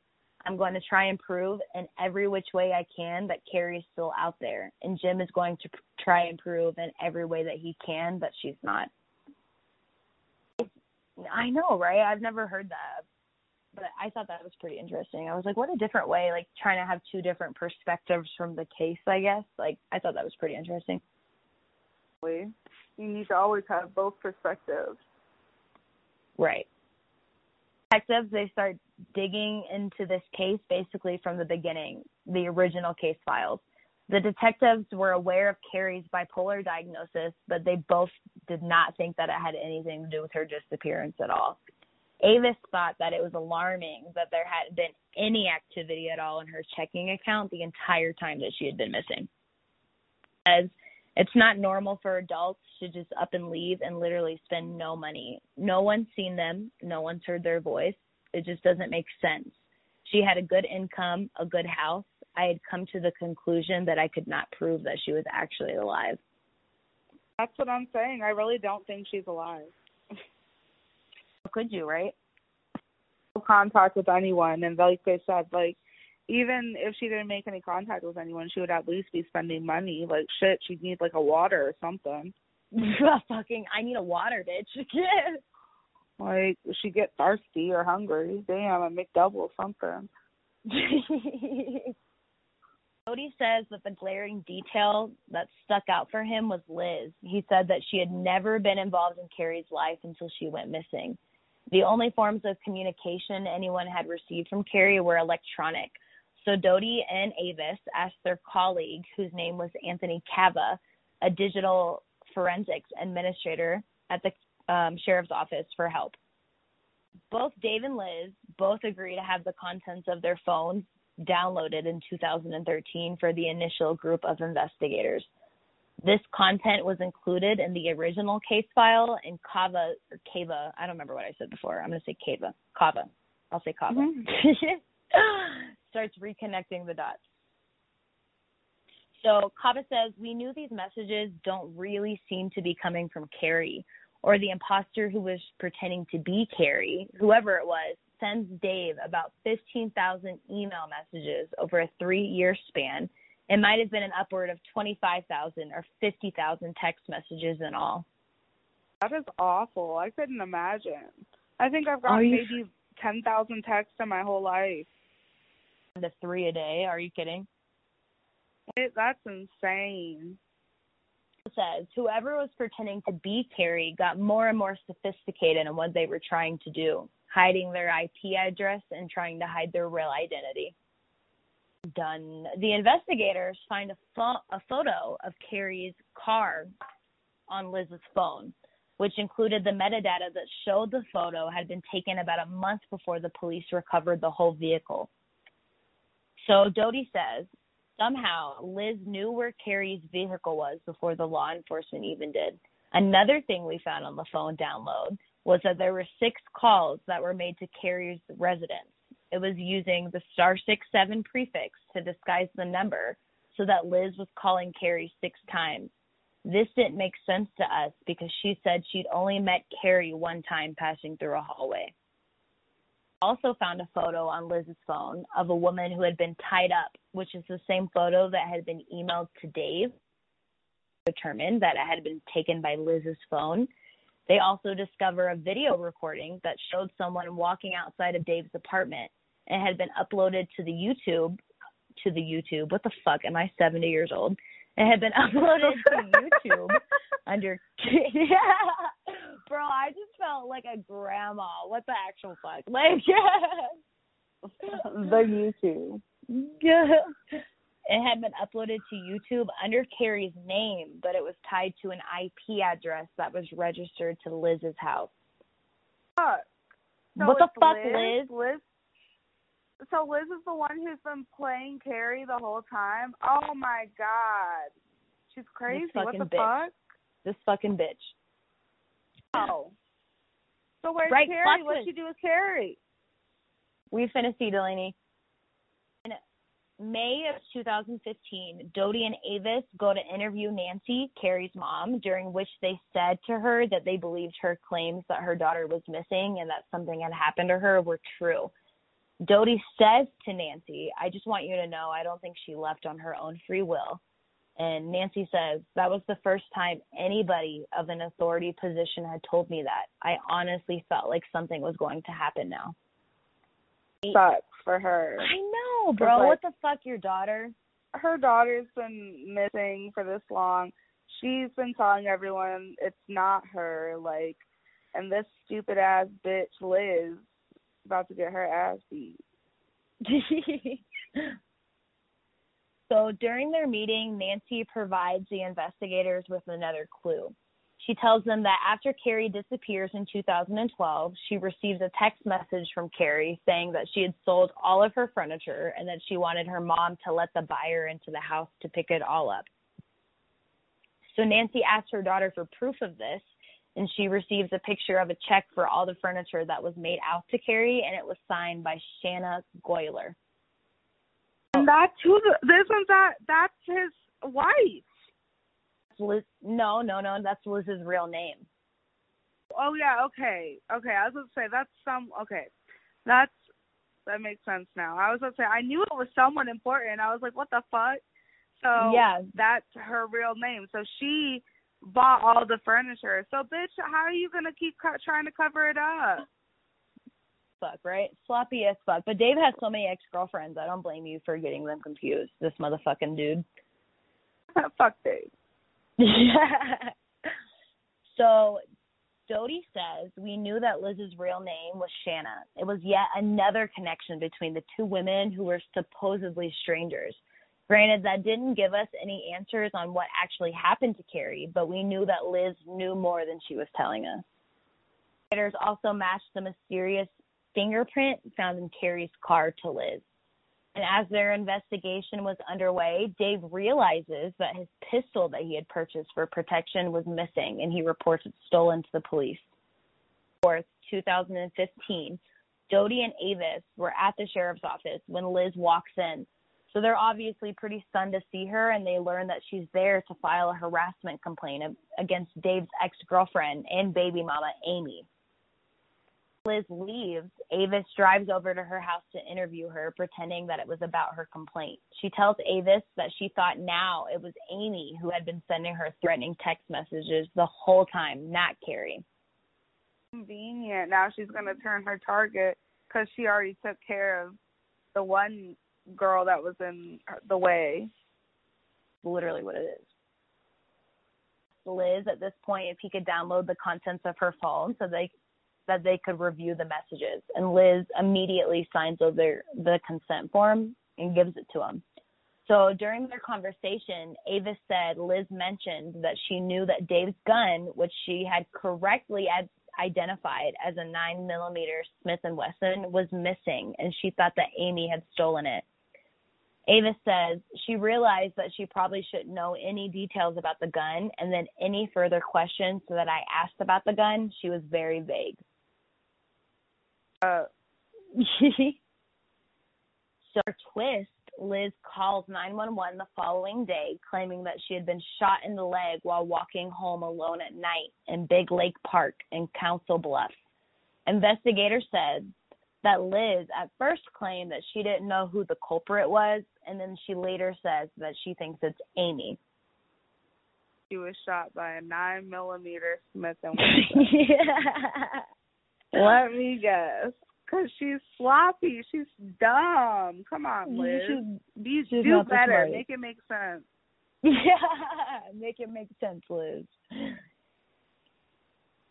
Speaker 1: I'm going to try and prove in every which way I can that Cari is still out there, and Jim is going to try and prove in every way that he can that she's not. I know, right? I've never heard that, but I thought that was pretty interesting. I was like, what a different way, like trying to have two different perspectives from the case. I guess, like I thought that was pretty interesting.
Speaker 2: You need to always have both perspectives.
Speaker 1: Right. Detectives, they start digging into this case basically from the beginning, the original case files. The detectives were aware of Cari's bipolar diagnosis, but they both did not think that it had anything to do with her disappearance at all. Avis thought that it was alarming that there hadn't been any activity at all in her checking account the entire time that she had been missing. As it's not normal for adults to just up and leave and literally spend no money. No one's seen them, no one's heard their voice. It just doesn't make sense. She had a good income, a good house. I had come to the conclusion that I could not prove that she was actually alive.
Speaker 2: That's what I'm saying. I really don't think she's alive.
Speaker 1: How could you, right?
Speaker 2: No contact with anyone, and like they said, like even if she didn't make any contact with anyone, she would at least be spending money. Like shit, she'd need like a water or something. *laughs*
Speaker 1: Fucking, I need a water, bitch. *laughs*
Speaker 2: like she get thirsty or hungry. Damn, a McDouble or something. *laughs*
Speaker 1: Cody says that the glaring detail that stuck out for him was Liz. He said that she had never been involved in Cari's life until she went missing. The only forms of communication anyone had received from Cari were electronic. So Doty and Avis asked their colleague, whose name was Anthony Cava, a digital forensics administrator at the um, sheriff's office, for help. Both Dave and Liz both agree to have the contents of their phones downloaded in 2013 for the initial group of investigators. This content was included in the original case file in Kava or Kava. I don't remember what I said before. I'm going to say Kava. Kava. I'll say Kava. Mm-hmm. *laughs* *laughs* Starts reconnecting the dots. So Cava says, We knew these messages don't really seem to be coming from Cari or the imposter who was pretending to be Cari, whoever it was, sends Dave about 15,000 email messages over a three year span. It might have been an upward of 25,000 or 50,000 text messages in all.
Speaker 2: That is awful. I couldn't imagine. I think I've got maybe 10,000 texts in my whole life.
Speaker 1: The three a day? Are you kidding?
Speaker 2: It, that's insane.
Speaker 1: It says whoever was pretending to be Cari got more and more sophisticated in what they were trying to do hiding their IP address and trying to hide their real identity. Done. The investigators find a, fo- a photo of Cari's car on Liz's phone, which included the metadata that showed the photo had been taken about a month before the police recovered the whole vehicle. So Doty says somehow Liz knew where Cari's vehicle was before the law enforcement even did. Another thing we found on the phone download was that there were six calls that were made to Cari's residence. It was using the star six seven prefix to disguise the number so that Liz was calling Cari six times. This didn't make sense to us because she said she'd only met Cari one time passing through a hallway. Also found a photo on Liz's phone of a woman who had been tied up, which is the same photo that had been emailed to Dave. Determined that it had been taken by Liz's phone they also discover a video recording that showed someone walking outside of Dave's apartment and had been uploaded to the YouTube to the YouTube. What the fuck? Am I 70 years old? It had been *laughs* uploaded to *laughs* YouTube under *laughs* yeah. Bro, I just felt like a grandma. What the actual fuck? *laughs* Like
Speaker 2: the YouTube.
Speaker 1: It had been uploaded to YouTube under Cari's name, but it was tied to an IP address that was registered to Liz's house.
Speaker 2: Fuck. So
Speaker 1: what the fuck,
Speaker 2: Liz? Liz? So Liz is the one who's been playing Cari the whole time. Oh my god, she's crazy. What the
Speaker 1: bitch.
Speaker 2: fuck?
Speaker 1: This fucking bitch.
Speaker 2: Oh. So where's
Speaker 1: Right,
Speaker 2: Cari?
Speaker 1: What'd
Speaker 2: she do with Cari?
Speaker 1: We finna see Delainey. In May of 2015, Doty and Avis go to interview Nancy, Cari's mom, during which they said to her that they believed her claims that her daughter was missing and that something had happened to her were true. Doty says to Nancy, I just want you to know I don't think she left on her own free will. And Nancy says, That was the first time anybody of an authority position had told me that. I honestly felt like something was going to happen now.
Speaker 2: Sucks for her.
Speaker 1: I know, bro.
Speaker 2: like-
Speaker 1: what the fuck, your daughter?
Speaker 2: Her daughter's been missing for this long. She's been telling everyone it's not her, like and this stupid ass bitch Liz about to get her ass beat. *laughs*
Speaker 1: so during their meeting, Nancy provides the investigators with another clue. She tells them that after Cari disappears in 2012, she receives a text message from Cari saying that she had sold all of her furniture and that she wanted her mom to let the buyer into the house to pick it all up. So Nancy asks her daughter for proof of this, and she receives a picture of a check for all the furniture that was made out to Cari, and it was signed by Shanna Golyar.
Speaker 2: And that's who the, this one's that that's his wife.
Speaker 1: Liz, no, no, no, that's Liz's real name.
Speaker 2: Oh yeah, okay. Okay. I was gonna say that's some okay. That's that makes sense now. I was gonna say I knew it was someone important. I was like, what the fuck? So
Speaker 1: Yeah.
Speaker 2: that's her real name. So she bought all the furniture. So bitch, how are you gonna keep co- trying to cover it up?
Speaker 1: Fuck, right? Sloppy as fuck. But Dave has so many ex girlfriends. I don't blame you for getting them confused. This motherfucking dude. *laughs*
Speaker 2: fuck Dave. yeah. *laughs*
Speaker 1: so Doty says we knew that Liz's real name was Shanna. It was yet another connection between the two women who were supposedly strangers. Granted, that didn't give us any answers on what actually happened to Cari, but we knew that Liz knew more than she was telling us. Investigators also matched the mysterious fingerprint found in Cari's car to Liz. And as their investigation was underway, Dave realizes that his pistol that he had purchased for protection was missing and he reports it stolen to the police. 4th, 2015, Doty and Avis were at the sheriff's office when Liz walks in. So they're obviously pretty stunned to see her and they learn that she's there to file a harassment complaint against Dave's ex girlfriend and baby mama, Amy. Liz leaves, Avis drives over to her house to interview her, pretending that it was about her complaint. She tells Avis that she thought now it was Amy who had been sending her threatening text messages the whole time, not Cari.
Speaker 2: Convenient. Now she's gonna turn her target because she already took care of the one girl that was in the way.
Speaker 1: Literally what it is. Liz at this point if he could download the contents of her phone so they that they could review the messages. And Liz immediately signs over the consent form and gives it to him. So during their conversation, Avis said Liz mentioned that she knew that Dave's gun, which she had correctly ad- identified as a nine millimeter Smith and Wesson, was missing, and she thought that Amy had stolen it. Avis says she realized that she probably shouldn't know any details about the gun, and then any further questions that I asked about the gun, she was very vague.
Speaker 2: Uh, *laughs*
Speaker 1: so twist, Liz calls 911 the following day, claiming that she had been shot in the leg while walking home alone at night in Big Lake Park in Council Bluffs. Investigators said that Liz at first claimed that she didn't know who the culprit was, and then she later says that she thinks it's Amy.
Speaker 2: she was shot by a nine millimeter Smith and *laughs* Wesson. *laughs* Let me guess. Cause she's sloppy. She's dumb. Come on, Liz.
Speaker 1: She's-
Speaker 2: Be,
Speaker 1: she's
Speaker 2: do better. Make it make sense.
Speaker 1: Yeah, *laughs* make it make sense, Liz.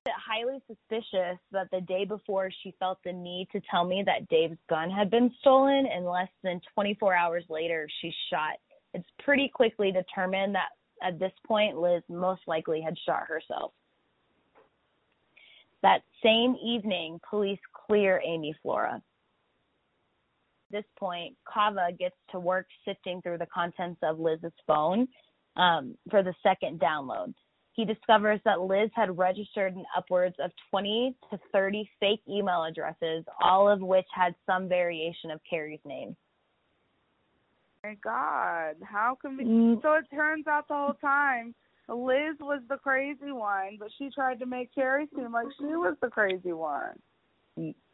Speaker 1: It's highly suspicious that the day before she felt the need to tell me that Dave's gun had been stolen, and less than 24 hours later, she's shot. It's pretty quickly determined that at this point, Liz most likely had shot herself. That same evening, police clear Amy Flora. At this point, Cava gets to work sifting through the contents of Liz's phone um, for the second download. He discovers that Liz had registered in upwards of 20 to 30 fake email addresses, all of which had some variation of Cari's name.
Speaker 2: My God, how can we?
Speaker 1: Mm.
Speaker 2: So it turns out the whole time Liz was the crazy one, but she tried to make Cari seem like she was the crazy one.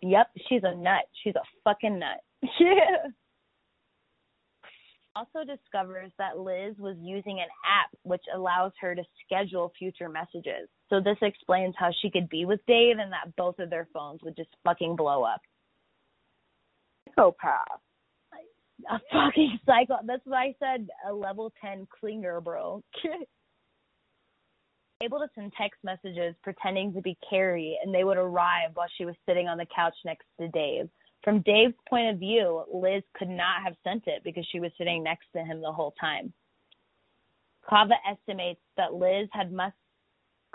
Speaker 1: Yep, she's a nut. She's a fucking nut. *laughs* Yeah. Also discovers that Liz was using an app which allows her to schedule future messages. So this explains how she could be with Dave and that both of their phones would just fucking blow up.
Speaker 2: Psychopath.
Speaker 1: A fucking psycho. That's why I said a level 10 clinger, bro. *laughs* Able to send text messages pretending to be Cari, and they would arrive while she was sitting on the couch next to Dave. From Dave's point of view, Liz could not have sent it because she was sitting next to him the whole time. Cava estimates that Liz had must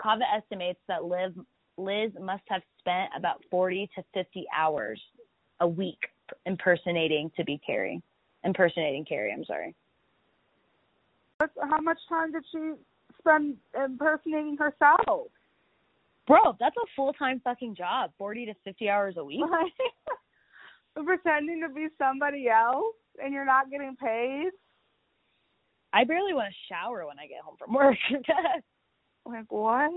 Speaker 1: Cava estimates that Liz Liz must have spent about 40 to 50 hours a week impersonating to be Cari. Impersonating Cari, I'm sorry.
Speaker 2: How much time did she spend impersonating herself?
Speaker 1: Bro, that's a full time fucking job. 40 to 50 hours a week. *laughs*
Speaker 2: Pretending to be somebody else and you're not getting paid?
Speaker 1: I barely want to shower when I get home from work. *laughs*
Speaker 2: like, what?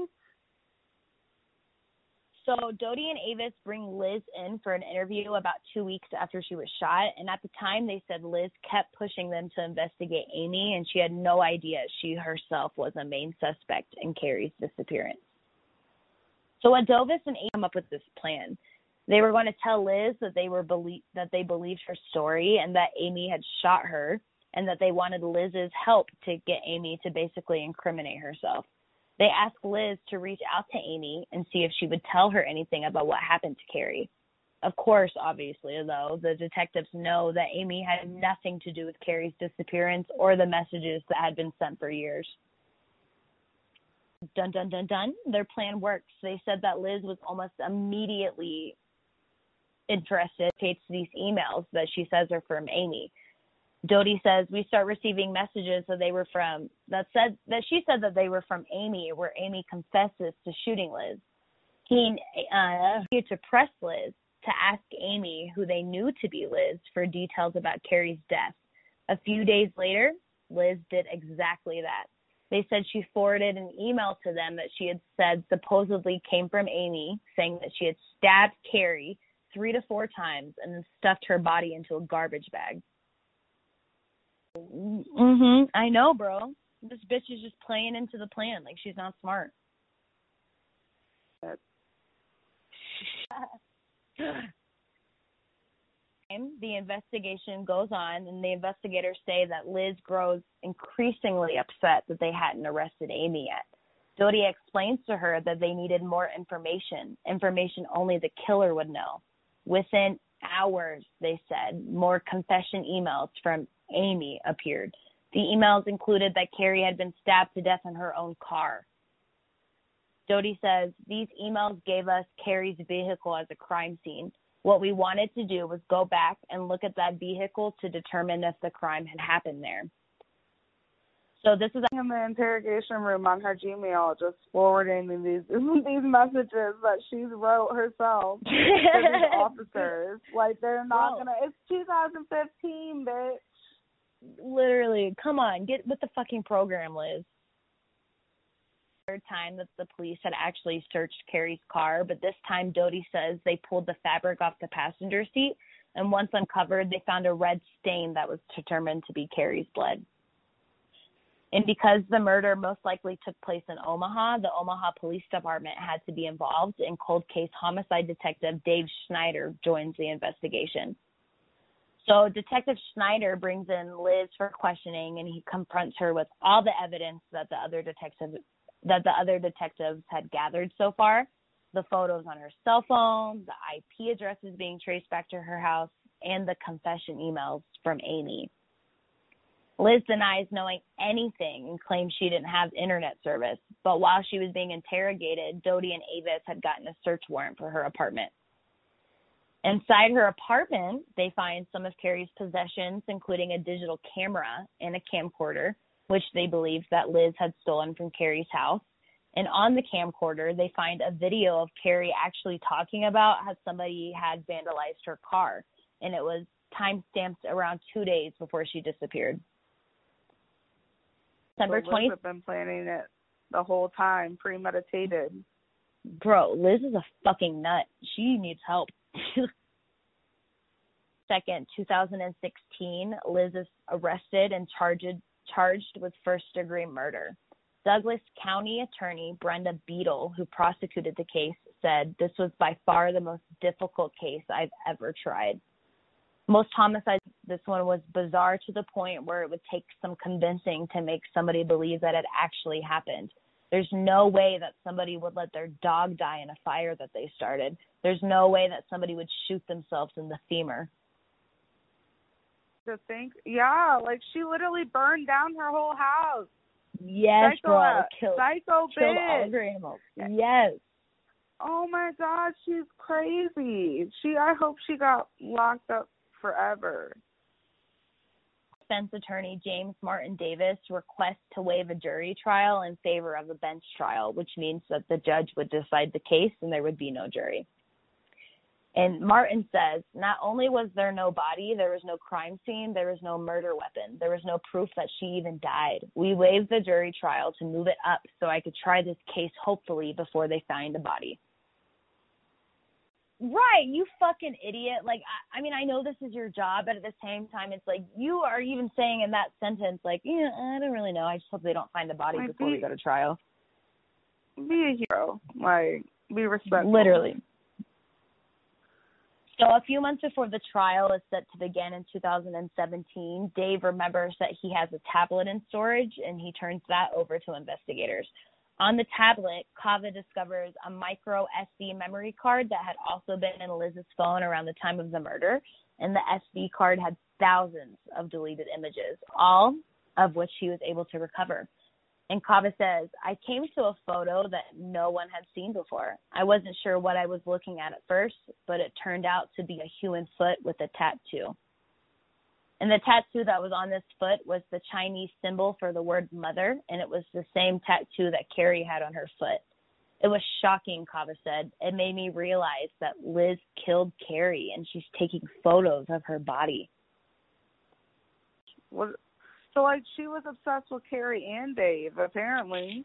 Speaker 1: So Doty and Avis bring Liz in for an interview about two weeks after she was shot, and at the time they said Liz kept pushing them to investigate Amy, and she had no idea she herself was a main suspect in Cari's disappearance. So Adovis and Amy come up with this plan. They were going to tell Liz that they were belie- that they believed her story and that Amy had shot her, and that they wanted Liz's help to get Amy to basically incriminate herself. They asked Liz to reach out to Amy and see if she would tell her anything about what happened to Cari. Of course, obviously, though, the detectives know that Amy had nothing to do with Cari's disappearance or the messages that had been sent for years. Dun dun dun dun. Their plan works. They said that Liz was almost immediately interested in these emails that she says are from Amy. Doty says we start receiving messages that they were from that said that she said that they were from Amy, where Amy confesses to shooting Liz. He uh, to press Liz to ask Amy, who they knew to be Liz, for details about Cari's death. A few days later, Liz did exactly that. They said she forwarded an email to them that she had said supposedly came from Amy, saying that she had stabbed Cari three to four times and then stuffed her body into a garbage bag. Mhm. I know, bro. This bitch is just playing into the plan like she's not smart. *laughs* the investigation goes on, and the investigators say that Liz grows increasingly upset that they hadn't arrested Amy yet. Doty explains to her that they needed more information, information only the killer would know. Within hours, they said, more confession emails from Amy appeared. The emails included that Cari had been stabbed to death in her own car. Doty says, These emails gave us Cari's vehicle as a crime scene. What we wanted to do was go back and look at that vehicle to determine if the crime had happened there. So this is
Speaker 2: in the interrogation room on her Gmail, just forwarding these *laughs* these messages that she wrote herself to these *laughs* officers. Like they're not
Speaker 1: Bro.
Speaker 2: gonna. It's 2015, bitch.
Speaker 1: Literally, come on, get with the fucking program, Liz. Third time that the police had actually searched Cari's car, but this time Doty says they pulled the fabric off the passenger seat, and once uncovered, they found a red stain that was determined to be Cari's blood. And because the murder most likely took place in Omaha, the Omaha Police Department had to be involved, and cold case homicide detective Dave Schneider joins the investigation. So Detective Schneider brings in Liz for questioning, and he confronts her with all the evidence that the other detectives that the other detectives had gathered so far: the photos on her cell phone, the IP addresses being traced back to her house, and the confession emails from Amy. Liz denies knowing anything and claims she didn't have internet service. But while she was being interrogated, Doty and Avis had gotten a search warrant for her apartment. Inside her apartment, they find some of Cari's possessions, including a digital camera and a camcorder, which they believed that Liz had stolen from Cari's house. And on the camcorder, they find a video of Cari actually talking about how somebody had vandalized her car. And it was time stamped around two days before she disappeared.
Speaker 2: December 20th. have been planning it the whole time, premeditated.
Speaker 1: Bro, Liz is a fucking nut. She needs help. Second, 2016, Liz is arrested and charged charged with first degree murder. Douglas County Attorney Brenda Beadle, who prosecuted the case, said this was by far the most difficult case I've ever tried. Most homicides, this one was bizarre to the point where it would take some convincing to make somebody believe that it actually happened. There's no way that somebody would let their dog die in a fire that they started. There's no way that somebody would shoot themselves in the femur.
Speaker 2: To think, yeah, like she literally burned down her whole house.
Speaker 1: Yes,
Speaker 2: psycho,
Speaker 1: bro. Killed,
Speaker 2: psycho
Speaker 1: killed
Speaker 2: bitch.
Speaker 1: all of her animals. Yes.
Speaker 2: Oh my god, she's crazy. She I hope she got locked up forever.
Speaker 1: Defense attorney James Martin Davis requests to waive a jury trial in favor of a bench trial, which means that the judge would decide the case and there would be no jury. And Martin says, not only was there no body, there was no crime scene, there was no murder weapon, there was no proof that she even died. We waived the jury trial to move it up so I could try this case hopefully before they find a body. Right, you fucking idiot. Like, I, I mean, I know this is your job, but at the same time, it's like you are even saying in that sentence, like, yeah, I don't really know. I just hope they don't find the body
Speaker 2: Like,
Speaker 1: before we go to trial.
Speaker 2: Be a hero. Like be respectful.
Speaker 1: Literally. So a few months before the trial is set to begin in 2017, Dave remembers that he has a tablet in storage and he turns that over to investigators. On the tablet, Cava discovers a micro SD memory card that had also been in Liz's phone around the time of the murder, and the SD card had thousands of deleted images, all of which he was able to recover. And Cava says, I came to a photo that no one had seen before. I wasn't sure what I was looking at at first, but it turned out to be a human foot with a tattoo. And the tattoo that was on this foot was the Chinese symbol for the word mother, and it was the same tattoo that Cari had on her foot. It was shocking, Cava said. It made me realize that Liz killed Cari and she's taking photos of her body.
Speaker 2: So like she was obsessed with Cari and Dave, apparently.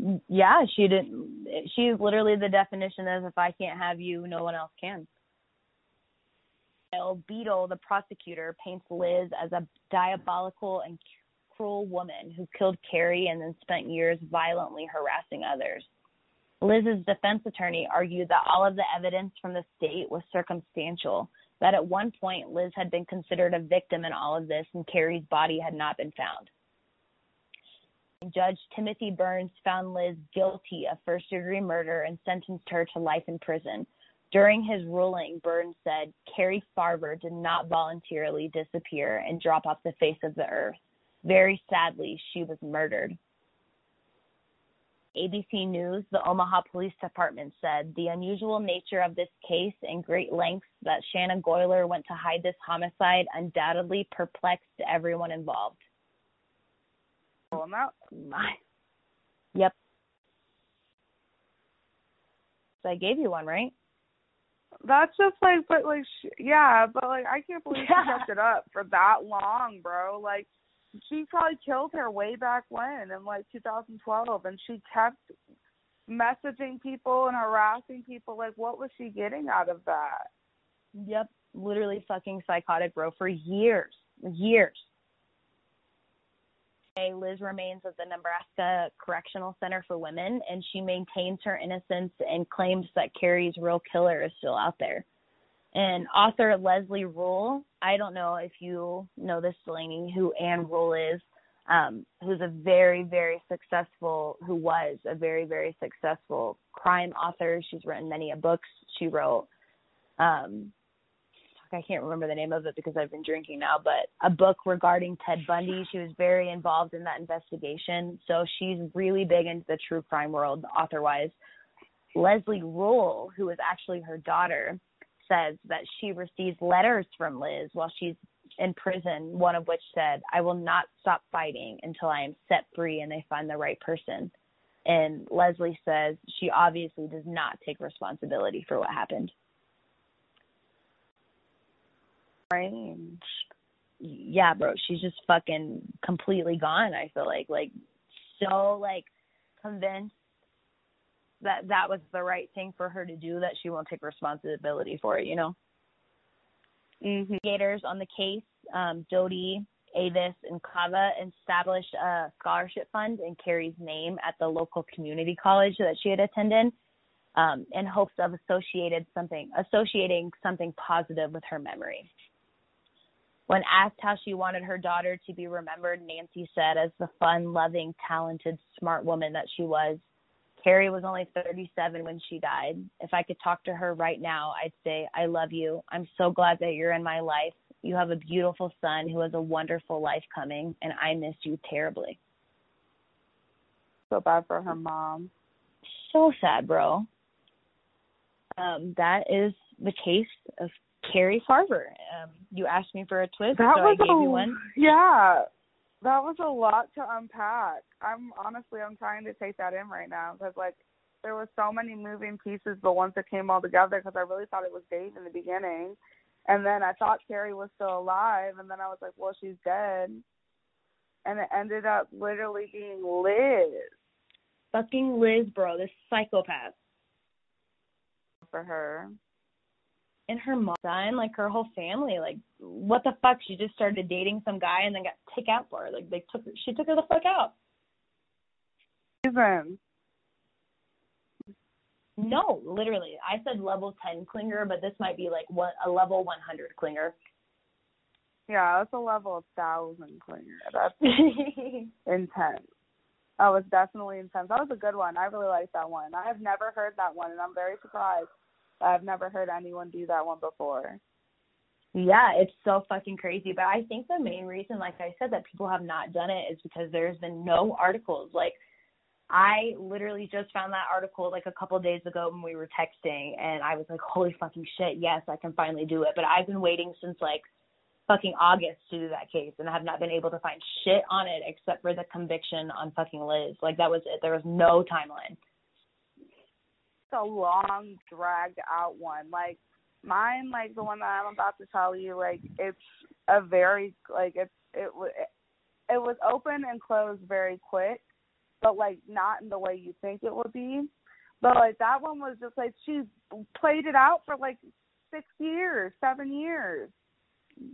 Speaker 1: Mm, yeah, she didn't. She's literally the definition of if I can't have you, no one else can. Beadle, the prosecutor, paints Liz as a diabolical and cruel woman who killed Cari and then spent years violently harassing others. Liz's defense attorney argued that all of the evidence from the state was circumstantial, that at one point Liz had been considered a victim in all of this and Cari's body had not been found. Judge Timothy Burns found Liz guilty of first degree murder and sentenced her to life in prison. During his ruling, Burns said Cari Farver did not voluntarily disappear and drop off the face of the earth. Very sadly, she was murdered. ABC News, the Omaha Police Department said the unusual nature of this case and great lengths that Shanna Golyar went to hide this homicide undoubtedly perplexed everyone involved.
Speaker 2: Well, now
Speaker 1: My, yep. So I gave you one, right?
Speaker 2: That's just like, but like, sh- yeah, but like, I can't believe she kept it up for that long, bro. Like, she probably killed her way back when in like 2012, and she kept messaging people and harassing people. Like, what was she getting out of that?
Speaker 1: Yep, literally fucking psychotic, bro, for years, years. Liz remains at the Nebraska Correctional Center for Women, and she maintains her innocence and claims that Cari's real killer is still out there. And author Leslie Rule, I don't know if you know this, Delainey, who Ann Rule is, um, who's a very, very successful, who was a very, very successful crime author. She's written many books. She wrote um I can't remember the name of it because I've been drinking now, but a book regarding Ted Bundy. She was very involved in that investigation. So she's really big into the true crime world, author wise. Leslie Rule, who is actually her daughter, says that she receives letters from Liz while she's in prison, one of which said, I will not stop fighting until I am set free and they find the right person. And Leslie says she obviously does not take responsibility for what happened. Yeah, bro, she's just fucking completely gone. I feel like, like, so like convinced that that was the right thing for her to do that she won't take responsibility for it. You know.
Speaker 2: Mm-hmm.
Speaker 1: Gators on the case, um, Doty, Avis, and Cava established a scholarship fund in Cari's name at the local community college that she had attended, um, in hopes of associated something associating something positive with her memory. When asked how she wanted her daughter to be remembered, Nancy said, as the fun, loving, talented, smart woman that she was, Cari was only 37 when she died. If I could talk to her right now, I'd say, I love you. I'm so glad that you're in my life. You have a beautiful son who has a wonderful life coming, and I miss you terribly.
Speaker 2: So bad for her mom.
Speaker 1: So sad, bro. Um, that is the case of Cari Farver. Um, you asked me for a twist,
Speaker 2: that
Speaker 1: so
Speaker 2: was
Speaker 1: I gave
Speaker 2: a,
Speaker 1: you one.
Speaker 2: Yeah, that was a lot to unpack. I'm honestly, I'm trying to take that in right now because like there were so many moving pieces, but once it came all together, because I really thought it was Dave in the beginning, and then I thought Cari was still alive, and then I was like, well, she's dead, and it ended up literally being Liz
Speaker 1: Fucking Liz, bro, this psychopath.
Speaker 2: for her.
Speaker 1: And her mom and like her whole family, like what the fuck? She just started dating some guy and then got kicked out for her. Like they took her, she took her the fuck out.
Speaker 2: Even
Speaker 1: No, literally. I said level ten clinger, but this might be like what a level one hundred clinger.
Speaker 2: yeah, that's a level thousand clinger. That's *laughs* intense. That was definitely intense. That was a good one. I really liked that one. I have never heard that one, and I'm very surprised. I've never heard anyone do that one before.
Speaker 1: Yeah, it's so fucking crazy. But I think the main reason, like I said, that people have not done it is because there's been no articles. Like, I literally just found that article like a couple of days ago when we were texting, and I was like, holy fucking shit, yes, I can finally do it. But I've been waiting since like fucking August to do that case, and I have not been able to find shit on it except for the conviction on fucking Liz. Like, that was it. There was no timeline.
Speaker 2: A long, dragged out one. Like mine, like the one that I'm about to tell you, like it's a very like it's it was it was open and closed very quick, but like not in the way you think it would be. But like that one was just like she played it out for like six years, seven years.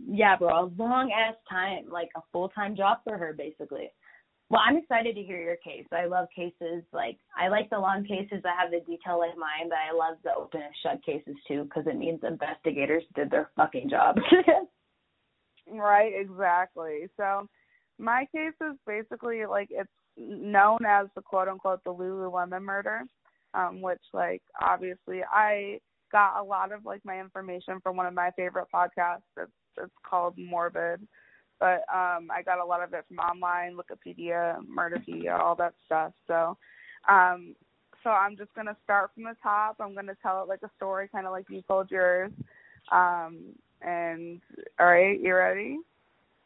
Speaker 1: Yeah, bro, a long ass time, like a full time job for her, basically. Well, I'm excited to hear your case. I love cases like I like the long cases that have the detail like mine, but I love the open and shut cases too because it means investigators did their fucking job. *laughs*
Speaker 2: Right, exactly. So my case is basically like it's known as the quote unquote the Lululemon murder, um, which like obviously I got a lot of like my information from one of my favorite podcasts. It's it's called Morbid. But um I got a lot of it from online, Wikipedia, Murderpedia, all that stuff. So um so I'm just gonna start from the top. I'm gonna tell it like a story, kinda like you told yours. Um and all right, you ready?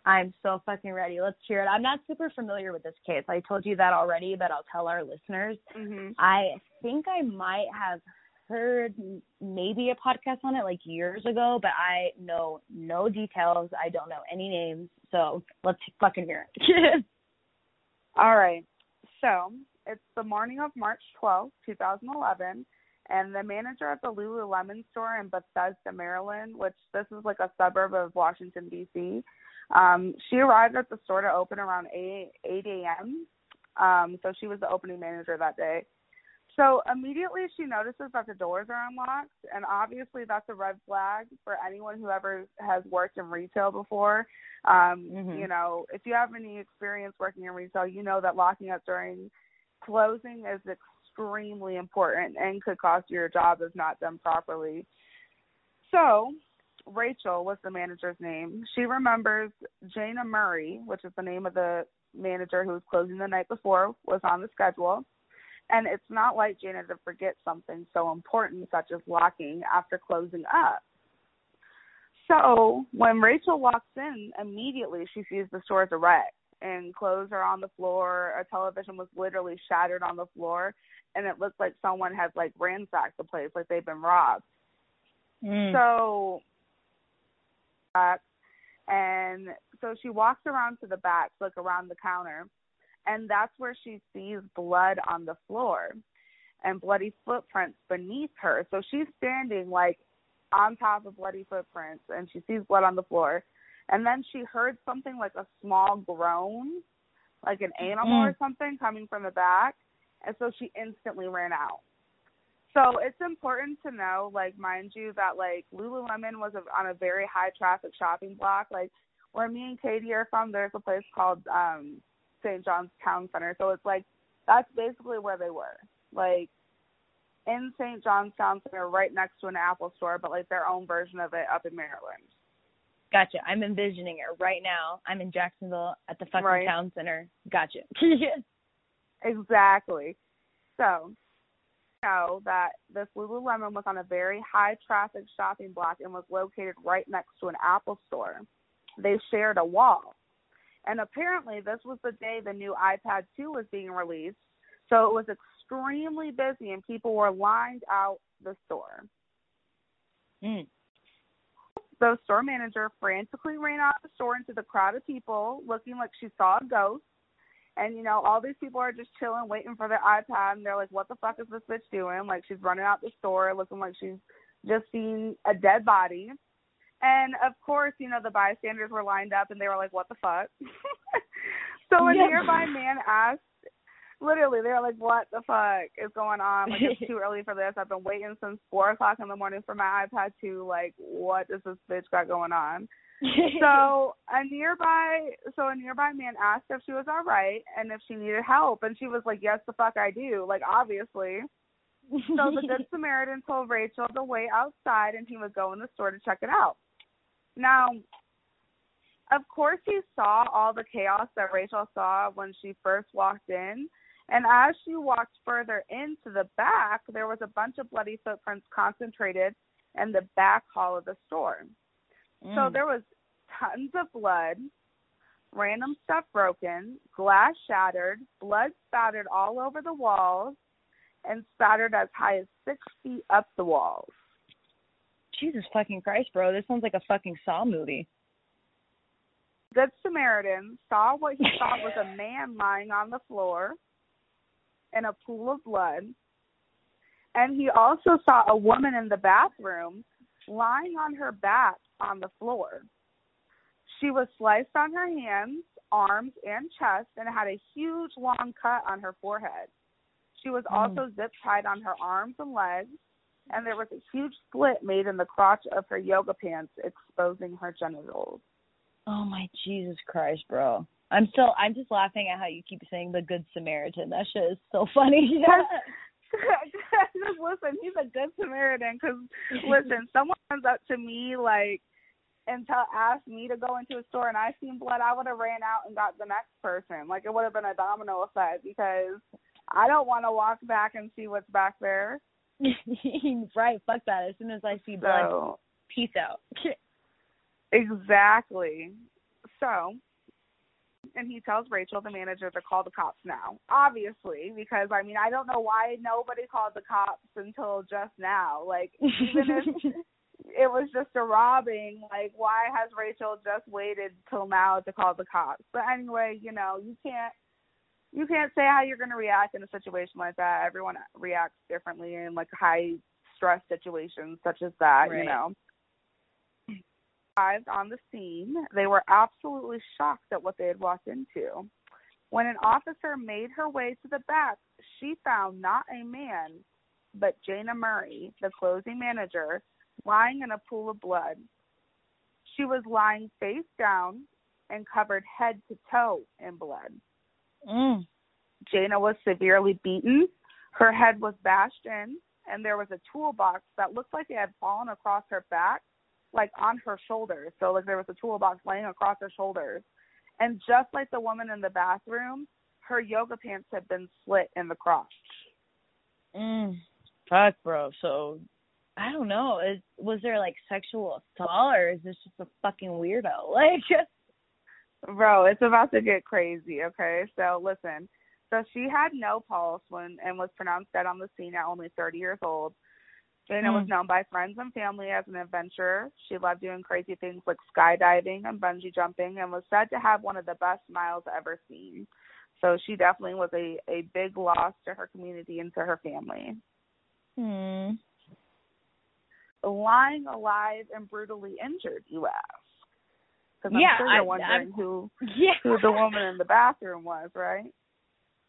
Speaker 1: I'm so fucking ready. Let's hear it. I'm not super familiar with this case. I told you that already, but I'll tell our listeners.
Speaker 2: Mhm.
Speaker 1: I think I might have heard maybe a podcast on it like years ago, but I know no details. I don't know any names. So let's fucking hear it. *laughs*
Speaker 2: All right. So it's the morning of March twelfth, 2011, and the manager at the Lululemon store in Bethesda, Maryland, which this is like a suburb of Washington, D.C., um, she arrived at the store to open around 8, 8 a.m. Um, so she was the opening manager that day. So immediately she notices that the doors are unlocked, and obviously that's a red flag for anyone who ever has worked in retail before. Um,
Speaker 1: Mhm.
Speaker 2: You know, if you have any experience working in retail, you know that locking up during closing is extremely important and could cost you your job if not done properly. So Rachel was the manager's name. She remembers Jayna Murray, which is the name of the manager who was closing the night before, was on the schedule. And it's not like Jayna to forget something so important such as locking after closing up. So when Rachel walks in, immediately she sees the store as a wreck. and clothes are on the floor. A television was literally shattered on the floor, and it looked like someone had like ransacked the place, like they've been robbed.
Speaker 1: Mm.
Speaker 2: So, back, and so she walks around to the back, like around the counter, and that's where she sees blood on the floor and bloody footprints beneath her. So she's standing like on top of bloody footprints, and she sees blood on the floor. And then she heard something like a small groan, like an animal
Speaker 1: Mm.
Speaker 2: or something coming from the back, and so she instantly ran out. So it's important to know, like, mind you, that like Lululemon was a, on a very high traffic shopping block. Like where me and Katie are from, there's a place called um St. John's Town Center. So it's like that's basically where they were. Like in St. John's Town Center, right next to an Apple store, but like their own version of it up in Maryland.
Speaker 1: Gotcha. I'm envisioning it right now. I'm in Jacksonville at the fucking
Speaker 2: Right.
Speaker 1: town center. Gotcha. *laughs*
Speaker 2: Exactly. So, know that this Lululemon was on a very high traffic shopping block and was located right next to an Apple store. They shared a wall. And apparently, this was the day the new iPad 2 was being released. So it was extremely busy and people were lined out the store.
Speaker 1: mm.
Speaker 2: The store manager frantically ran out of the store into the crowd of people, looking like she saw a ghost. And you know, all these people are just chilling, waiting for their iPad, and they're like, "What the fuck is this bitch doing?" Like she's running out the store, looking like she's just seen a dead body. And of course, you know, the bystanders were lined up, and they were like, "What the fuck?" *laughs* so a
Speaker 1: Yeah.
Speaker 2: nearby man asked, literally, they were like, "What the fuck is going on? Like it's too *laughs* early for this. I've been waiting since four o'clock in the morning for my iPad 2. Like, what does this bitch got going on?" so *laughs* a nearby so a nearby man asked if she was all right and if she needed help and she was like yes the fuck i do like obviously so the good samaritan told rachel to wait outside and he would go in the store to check it out now of course he saw all the chaos that rachel saw when she first walked in and as she walked further into the back there was a bunch of bloody footprints concentrated in the back hall of the store so
Speaker 1: Mm.
Speaker 2: there was tons of blood, random stuff broken, glass shattered, blood spattered all over the walls, and spattered as high as six feet up the walls.
Speaker 1: Jesus fucking Christ, bro. This sounds like a fucking Saw movie.
Speaker 2: Good Samaritan saw what he thought was a *laughs* man lying on the floor in a pool of blood. And he also saw a woman in the bathroom lying on her back on the floor. She was sliced on her hands, arms, and chest and had a huge long cut on her forehead. She was
Speaker 1: Mm.
Speaker 2: also zip tied on her arms and legs, and there was a huge slit made in the crotch of her yoga pants, exposing her genitals.
Speaker 1: Oh my Jesus Christ, bro. I'm still I'm just laughing at how you keep saying the good Samaritan. That shit is so funny. *laughs* *laughs*
Speaker 2: Just listen, he's a good Samaritan. Because listen, *laughs* someone comes up to me like and tell asked me to go into a store and I seen blood, I would have ran out and got the next person. Like it would have been a domino effect because I don't want to walk back and see what's back there. *laughs*
Speaker 1: right, fuck that. As soon as I see blood,
Speaker 2: So
Speaker 1: peace out. *laughs*
Speaker 2: exactly. So and he tells Rachel, the manager, to call the cops now. Obviously, because I mean, I don't know why nobody called the cops until just now. Like, even if *laughs* it was just a robbing, like, why has Rachel just waited till now to call the cops? But anyway, you know, you can't. You can't say how you're going to react in a situation like that. Everyone reacts differently in like high stress situations such as that, you know arrived on the scene, they were absolutely shocked at what they had walked into. When an officer made her way to the back, she found not a man, but Jayna Murray, the closing manager, lying in a pool of blood. She was lying face down and covered head to toe in blood.
Speaker 1: Mm.
Speaker 2: Jayna was severely beaten. Her head was bashed in, and there was a toolbox that looked like it had fallen across her back, like on her shoulders. So, like, there was a toolbox laying across her shoulders. And just like the woman in the bathroom, her yoga pants had been slit in the crotch.
Speaker 1: Mm. Fuck, bro. So I don't know. Is was there like sexual assault or is this just a fucking weirdo? *laughs* Like
Speaker 2: Bro, it's about to get crazy, okay? So listen. So she had no pulse when and was pronounced dead on the scene at only 30 years old. Jayna mm. was known by friends and family as an adventurer. She loved doing crazy things like skydiving and bungee jumping and was said to have one of the best smiles ever seen. So she definitely was a, a big loss to her community and to her family.
Speaker 1: Hmm.
Speaker 2: Lying alive and brutally injured, you ask? Because I'm
Speaker 1: yeah,
Speaker 2: sure you're
Speaker 1: I,
Speaker 2: wondering
Speaker 1: I'm,
Speaker 2: who *laughs*
Speaker 1: yeah.
Speaker 2: who the woman in the bathroom was, right?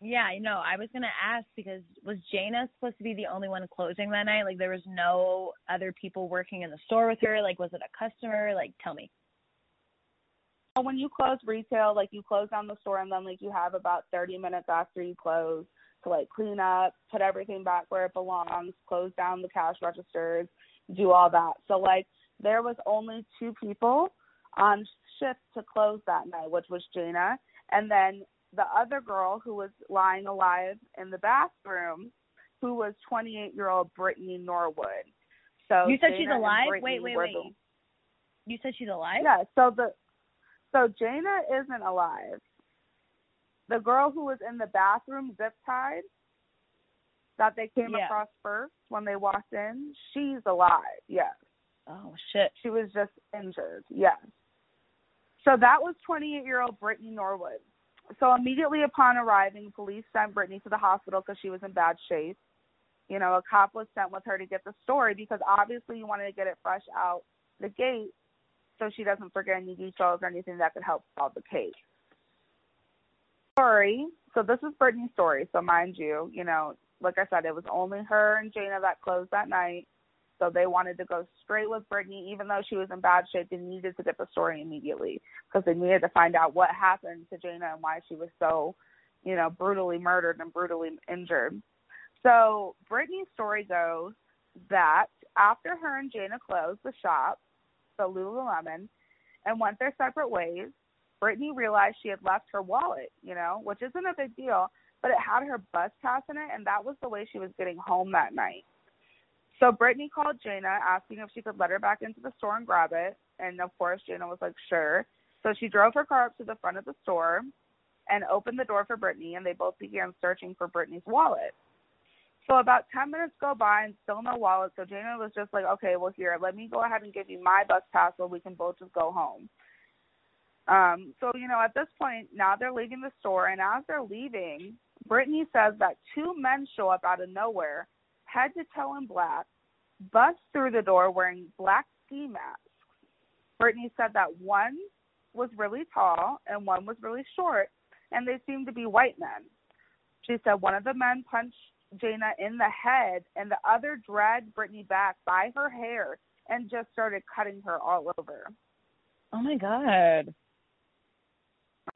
Speaker 1: Yeah, I know. I was gonna ask because was Jayna supposed to be the only one closing that night? Like there was no other people working in the store with her. Like was it a customer? Like tell me.
Speaker 2: When you close retail, like you close down the store and then like you have about 30 minutes after you close to like clean up, put everything back where it belongs, close down the cash registers, do all that. So like there was only two people on shift to close that night, which was Jayna, and then the other girl who was lying alive in the bathroom, who was 28 year old Brittany Norwood. So
Speaker 1: you said
Speaker 2: Jayna
Speaker 1: she's alive.
Speaker 2: Wait,
Speaker 1: wait, wait.
Speaker 2: The,
Speaker 1: you said she's alive.
Speaker 2: Yeah. So the so Jayna isn't alive. The girl who was in the bathroom zip tied that they came
Speaker 1: yeah.
Speaker 2: across first when they walked in, she's alive. Yes.
Speaker 1: Oh shit.
Speaker 2: She was just injured. Yes. So that was 28 year old Brittany Norwood. So immediately upon arriving, police sent Brittany to the hospital because she was in bad shape. You know, a cop was sent with her to get the story because obviously you wanted to get it fresh out the gate so she doesn't forget any details or anything that could help solve the case. Story. So this is Brittany's story. So mind you, you know, like I said, it was only her and Jayna that closed that night. So they wanted to go straight with Brittany, even though she was in bad shape. They needed to get the story immediately because they needed to find out what happened to Jayna and why she was so, you know, brutally murdered and brutally injured. So Brittany's story goes that after her and Jayna closed the shop, the Lululemon, and went their separate ways, Brittany realized she had left her wallet, you know, which isn't a big deal, but it had her bus pass in it, and that was the way she was getting home that night. So Brittany called Jayna asking if she could let her back into the store and grab it. And of course, Jayna was like, sure. So she drove her car up to the front of the store and opened the door for Brittany, and they both began searching for Brittany's wallet. So about 10 minutes go by and still no wallet. So Jayna was just like, okay, well, here, let me go ahead and give you my bus pass so we can both just go home. Um, so, you know, at this point, now they're leaving the store, and as they're leaving, Brittany says that two men show up out of nowhere, head to toe in black, bust through the door wearing black ski masks. Brittany said that one was really tall and one was really short, and they seemed to be white men. She said one of the men punched Jayna in the head, and the other dragged Brittany back by her hair and just started cutting her all over.
Speaker 1: Oh my god.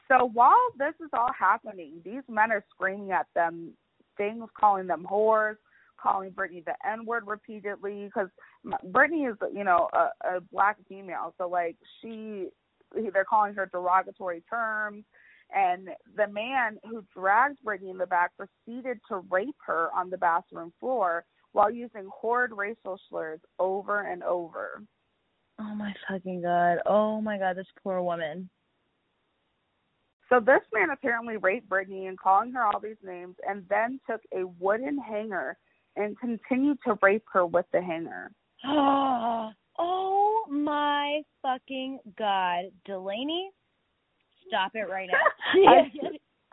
Speaker 2: So while this is all happening, these men are screaming at them things, calling them whores, calling Brittany the N word repeatedly because Brittany is, you know, a, a black female, so like she, they're calling her derogatory terms. And the man who dragged Brittany in the back proceeded to rape her on the bathroom floor while using horrid racial slurs over and over.
Speaker 1: Oh my fucking god. Oh my god, this poor woman.
Speaker 2: So this man apparently raped Brittany and calling her all these names and then took a wooden hanger and continued to rape her with the hanger. *gasps*
Speaker 1: oh my fucking god. Delainey, stop it right now. *laughs*
Speaker 2: I,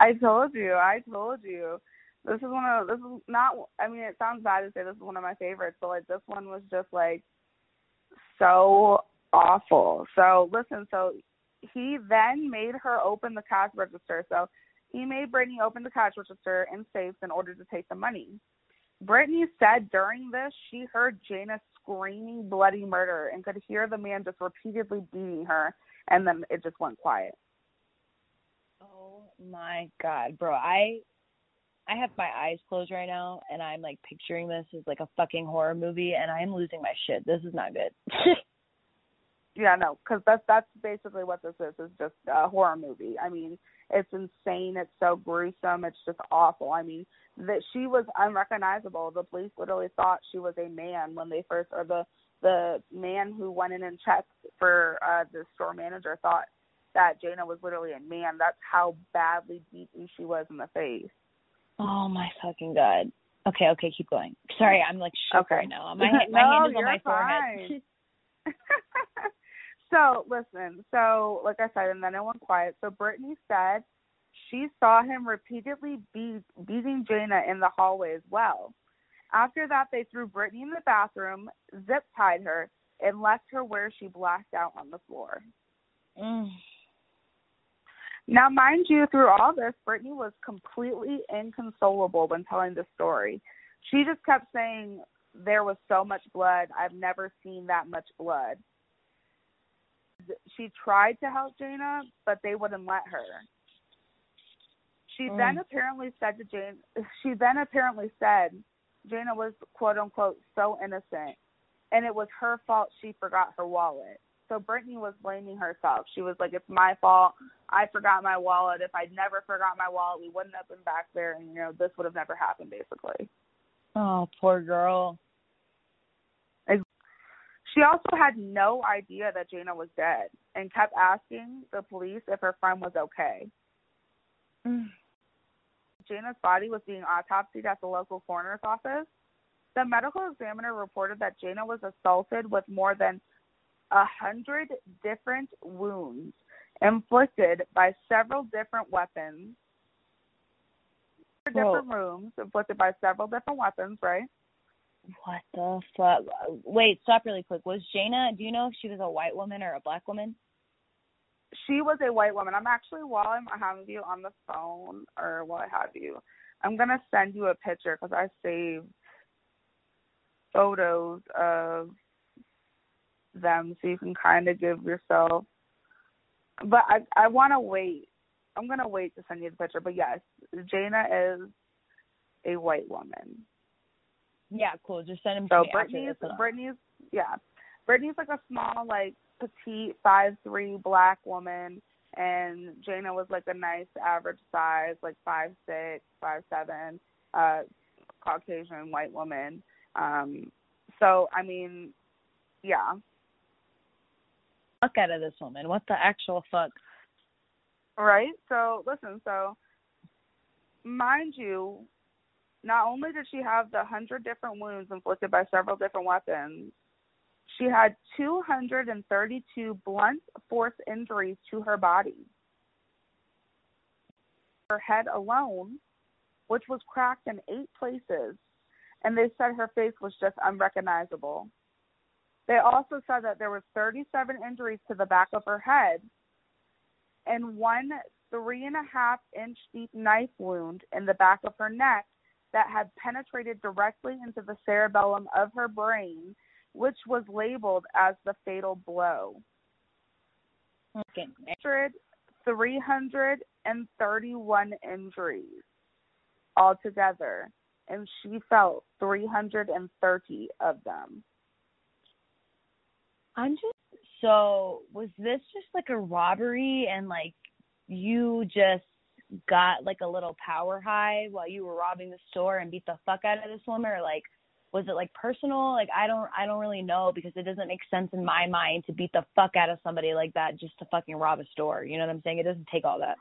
Speaker 2: *laughs* I told you, I told you. This is one of this is not I mean it sounds bad to say this is one of my favorites, but like this one was just like so awful. So listen, so he then made her open the cash register. So he made Brittany open the cash register and safes in order to take the money. Brittany said during this she heard Jayna screaming bloody murder and could hear the man just repeatedly beating her, and then it just went quiet.
Speaker 1: Oh my god, bro! I I have my eyes closed right now, and I'm like picturing this as like a fucking horror movie, and I'm losing my shit. This is not good. *laughs*
Speaker 2: yeah, no, because that's that's basically what this is. Is just a horror movie. I mean, it's insane. It's so gruesome. It's just awful. I mean, that she was unrecognizable. The police literally thought she was a man when they first, or the the man who went in and checked for uh the store manager thought that Jayna was literally a man. That's how badly beaten she was in the face.
Speaker 1: Oh my fucking god. Okay, okay, keep going. Sorry, I'm like shook
Speaker 2: Okay.
Speaker 1: right now. My *laughs* my
Speaker 2: No,
Speaker 1: hand is on my forehead. *laughs* *laughs*
Speaker 2: so listen, so like I said, and then it went quiet. So Brittany said she saw him repeatedly beat, beating Jayna in the hallway as well. After that, they threw Brittany in the bathroom, zip tied her, and left her where she blacked out on the floor.
Speaker 1: Mm.
Speaker 2: Now, mind you, through all this, Brittany was completely inconsolable when telling the story. She just kept saying, There was so much blood. I've never seen that much blood. She tried to help Jayna, but they wouldn't let her. She
Speaker 1: Mm.
Speaker 2: then apparently said to Jane, she then apparently said Jayna was quote unquote so innocent, and it was her fault she forgot her wallet. So Brittany was blaming herself. She was like, "It's my fault. I forgot my wallet. If I'd never forgot my wallet, we wouldn't have been back there, and you know this would have never happened." Basically,
Speaker 1: Oh, poor girl.
Speaker 2: She also had no idea that Jayna was dead, and kept asking the police if her friend was okay.
Speaker 1: Mm.
Speaker 2: Jayna's body was being autopsied at the local coroner's office. The medical examiner reported that Jayna was assaulted with more than a hundred different wounds inflicted by several different weapons. Different rooms inflicted by several different weapons, right?
Speaker 1: What the fuck? Wait, stop really quick. Was Jayna? Do you know if she was a white woman or a black woman?
Speaker 2: She was a white woman. I'm actually while I'm having you on the phone, or I have you, I'm gonna send you a picture because I saved photos of them so you can kind of give yourself. But I I want to wait. I'm gonna wait to send you the picture. But yes, Jayna is a white woman.
Speaker 1: Yeah, cool. Just send him to
Speaker 2: So
Speaker 1: me
Speaker 2: Brittany's. Brittany's yeah. Brittany's like a small, like petite five three black woman and Jayna was like a nice average size, like five six, five seven, uh Caucasian white woman. Um so I mean, yeah.
Speaker 1: Fuck out of this woman. What the actual fuck?
Speaker 2: Right? So listen, so mind you, not only did she have the hundred different wounds inflicted by several different weapons, she had 232 blunt force injuries to her body. Her head alone, which was cracked in eight places, and they said her face was just unrecognizable. They also said that there was 37 injuries to the back of her head and one three and a half inch deep knife wound in the back of her neck that had penetrated directly into the cerebellum of her brain, which was labeled as the fatal blow.
Speaker 1: Okay.
Speaker 2: 331 injuries altogether, and she felt 330 of them.
Speaker 1: I'm just so was this just like a robbery and like you just got like a little power high while you were robbing the store and beat the fuck out of this woman or like was it like personal like i don't i don't really know because it doesn't make sense in my mind to beat the fuck out of somebody like that just to fucking rob a store you know what i'm saying it doesn't take all that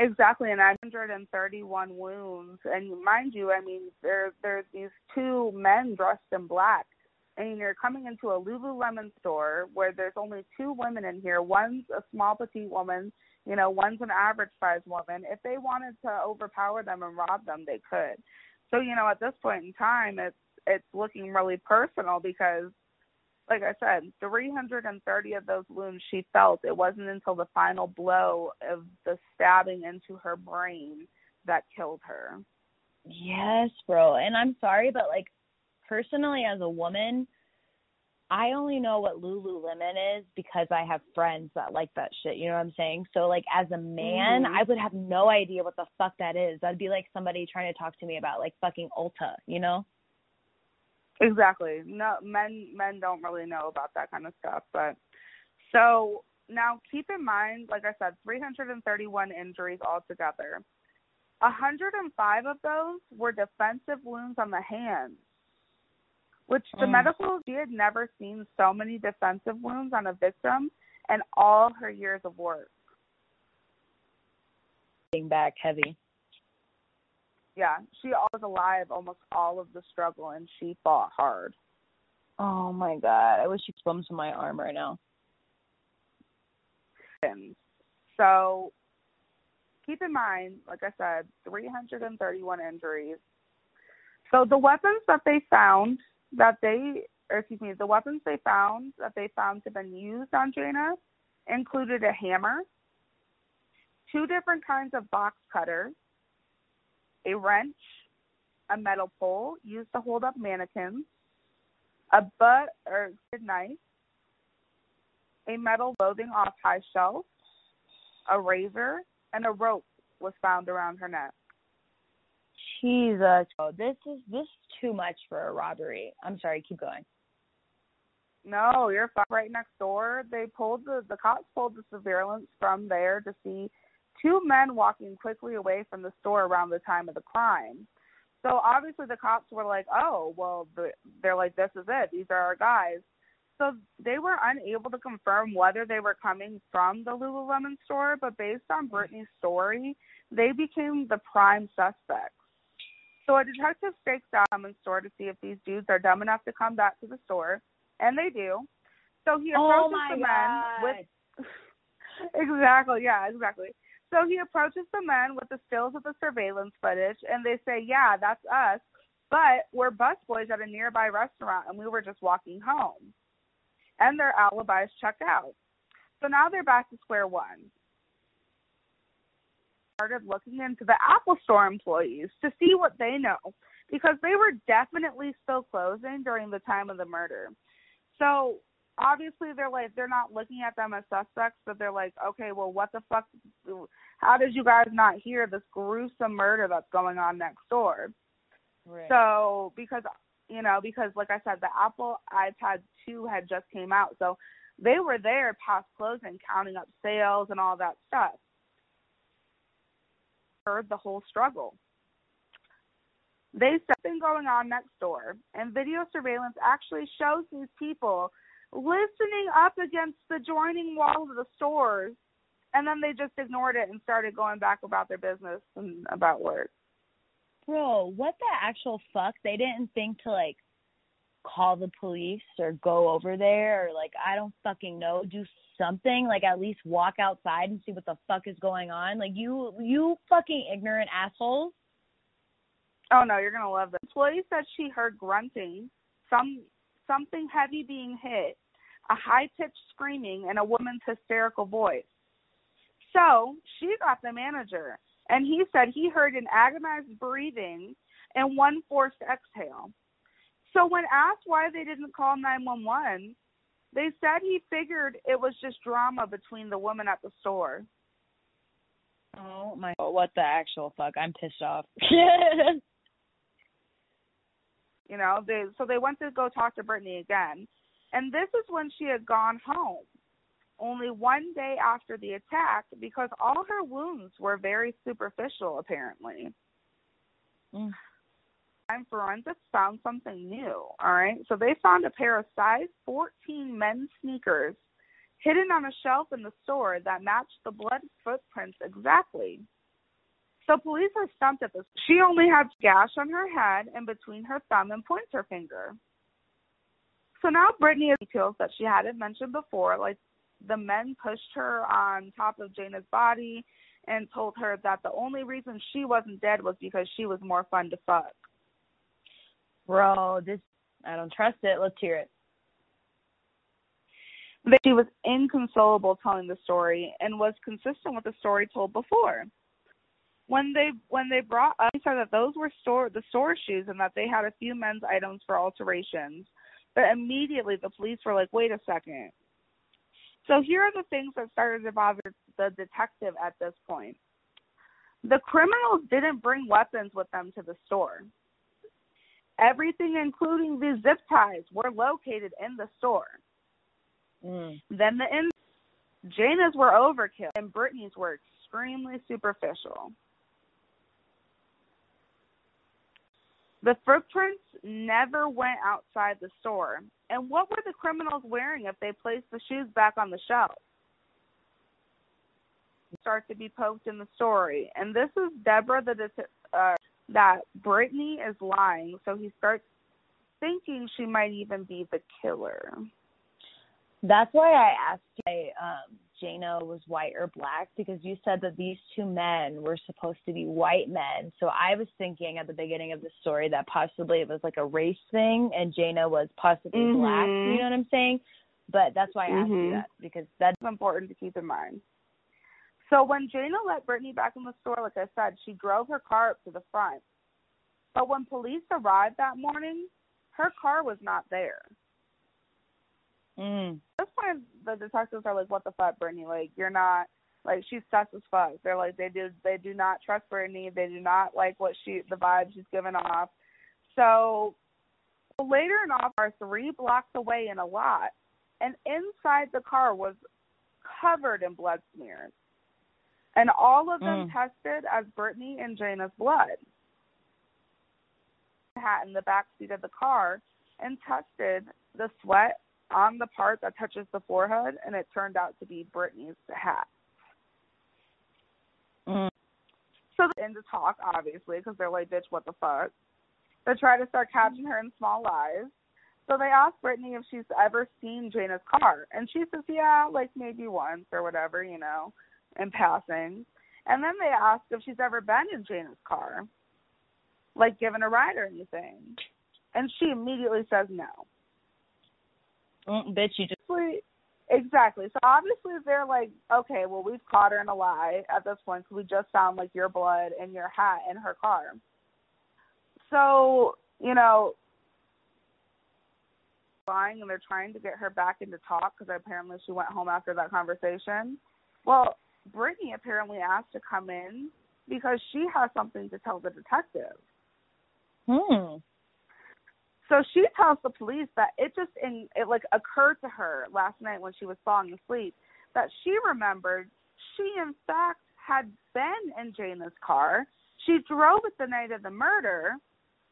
Speaker 2: Exactly, and 931 wounds. And mind you, I mean, there there's these two men dressed in black, and you're coming into a Lululemon store where there's only two women in here. One's a small petite woman, you know, one's an average sized woman. If they wanted to overpower them and rob them, they could. So you know, at this point in time, it's it's looking really personal because like I said, 330 of those wounds she felt. It wasn't until the final blow of the stabbing into her brain that killed her.
Speaker 1: yes bro and i'm sorry but like personally as a woman I only know what Lululemon is because I have friends that like that shit. You know what I'm saying? So like as a man,
Speaker 2: Mhm.
Speaker 1: I would have no idea what the fuck that is. That'd be like somebody trying to talk to me about like fucking Ulta, you know?
Speaker 2: Exactly. No, men men don't really know about that kind of stuff. But so now keep in mind, like I said, 331 injuries altogether. 105 of those were defensive wounds on the hands, which the
Speaker 1: Mm.
Speaker 2: medical she had never seen so many defensive wounds on a victim and all her years of work.
Speaker 1: Being back heavy.
Speaker 2: Yeah, she was alive almost all of the struggle, and she fought hard.
Speaker 1: Oh my god, I wish you could to my arm right now.
Speaker 2: So keep in mind, like I said, 331 injuries. So the weapons that they found that they, or excuse me, the weapons they found that they found to have been used on Jayna included a hammer, two different kinds of box cutters, a wrench, a metal pole used to hold up mannequins, a butt or knife, a metal clothing off high shelf, a razor, and a rope was found around her neck.
Speaker 1: Jesus, oh, this is this is too much for a robbery. I'm sorry, keep going.
Speaker 2: No, you're right next door. They pulled the the cops pulled the surveillance from there to see two men walking quickly away from the store around the time of the crime. So obviously the cops were like, "Oh, well, they're like, this is it. These are our guys." So they were unable to confirm whether they were coming from the Lululemon store, but based on Brittany's story, they became the prime suspects. So a detective stakes out the store to see if these dudes are dumb enough to come back to the store, and they do. So he oh approaches
Speaker 1: oh
Speaker 2: the
Speaker 1: men
Speaker 2: with *laughs* exactly, yeah, exactly. So he approaches the men with the stills of the surveillance footage, and they say, "Yeah, that's us, but we're busboys at a nearby restaurant, and we were just walking home." And their alibis check out. So now they're back to square one. Started looking into the Apple Store employees to see what they know, because they were definitely still closing during the time of the murder. So obviously they're like they're not looking at them as suspects, but they're like, okay, well, what the fuck? How did you guys not hear this gruesome murder that's going on next door?
Speaker 1: Right.
Speaker 2: So because you know because like I said, the Apple iPad 2 had just came out, so they were there past closing, counting up sales and all that stuff. Heard the whole struggle. They something going on next door, and video surveillance actually shows these people listening up against the joining wall of the stores and then they just ignored it and started going back about their business and about work.
Speaker 1: Bro, what the actual fuck? They didn't think to like call the police or go over there or like I don't fucking know, do something, like at least walk outside and see what the fuck is going on. Like you you fucking ignorant assholes.
Speaker 2: Oh no, you're gonna love this. Employee said she heard grunting, some something heavy being hit, a high pitched screaming, and a woman's hysterical voice. So she got the manager, and he said he heard an agonized breathing and one forced exhale. So when asked why they didn't call 911, they said he figured it was just drama between the woman at the store.
Speaker 1: Oh my god, what the actual fuck? I'm pissed off. *laughs*
Speaker 2: you know, they so they went to go talk to Brittany again. And this is when she had gone home, only one day after the attack, because all her wounds were very superficial, apparently. Mm. And forensics found something new. All right, so they found a pair of size 14 men's sneakers hidden on a shelf in the store that matched the blood footprints exactly. So police are stumped at this. She only had gash on her head and between her thumb and pointer finger. So now Brittany details that she hadn't mentioned before, like the men pushed her on top of Jayna's body and told her that the only reason she wasn't dead was because she was more fun to fuck.
Speaker 1: Bro, this I don't trust it. Let's hear it.
Speaker 2: She was inconsolable telling the story and was consistent with the story told before. When they when they brought up, he said that those were store the store shoes and that they had a few men's items for alterations. But immediately the police were like, wait a second. So here are the things that started to bother the detective at this point. The criminals didn't bring weapons with them to the store. Everything, including the zip ties, were located in the store.
Speaker 1: Mm.
Speaker 2: Then the in- Jayna's were overkill and Brittany's were extremely superficial. The footprints never went outside the store. And what were the criminals wearing if they placed the shoes back on the shelf? start to be poked in the story. And this is Deborah the uh, that Brittany is lying, so he starts thinking she might even be the killer.
Speaker 1: That's why I asked you um Jayna was white or black because you said that these two men were supposed to be white men. So I was thinking at the beginning of the story that possibly it was like a race thing and Jayna was possibly
Speaker 2: mm-hmm.
Speaker 1: black. You know what I'm saying? But that's why I asked
Speaker 2: mm-hmm.
Speaker 1: you that because that's
Speaker 2: important to keep in mind. So when Jayna let Brittany back in the store, like I said, she drove her car up to the front. But when police arrived that morning, her car was not there.
Speaker 1: Mm.
Speaker 2: At this point, the detectives are like, "What the fuck, Brittany? Like, you're not like she's sus as fuck." They're like, they do they do not trust Brittany. They do not like what she the vibe she's giving off. So later in off are three blocks away in a lot, and inside the car was covered in blood smears, and all of them
Speaker 1: mm.
Speaker 2: tested as Brittany and Jayna's blood. Hat in the back seat of the car and tested the sweat on the part that touches the forehead, and it turned out to be Brittany's hat.
Speaker 1: Mm.
Speaker 2: So they end to talk, obviously, because they're like, bitch, what the fuck? They try to start catching her in small lies. So they ask Brittany if she's ever seen Jayna's car, and she says, yeah, like maybe once or whatever, you know, in passing. And then they ask if she's ever been in Jayna's car, like given a ride or anything. And she immediately says no.
Speaker 1: Mm, bitch, you just
Speaker 2: exactly. So obviously they're like, okay, well we've caught her in a lie at this point because we just found like your blood and your hat in her car. So you know, lying and they're trying to get her back into talk because apparently she went home after that conversation. Well, Brittany apparently asked to come in because she has something to tell the detective.
Speaker 1: Hmm.
Speaker 2: So she tells the police that it just in it like occurred to her last night when she was falling asleep that she remembered she in fact had been in Jayna's car. She drove it the night of the murder.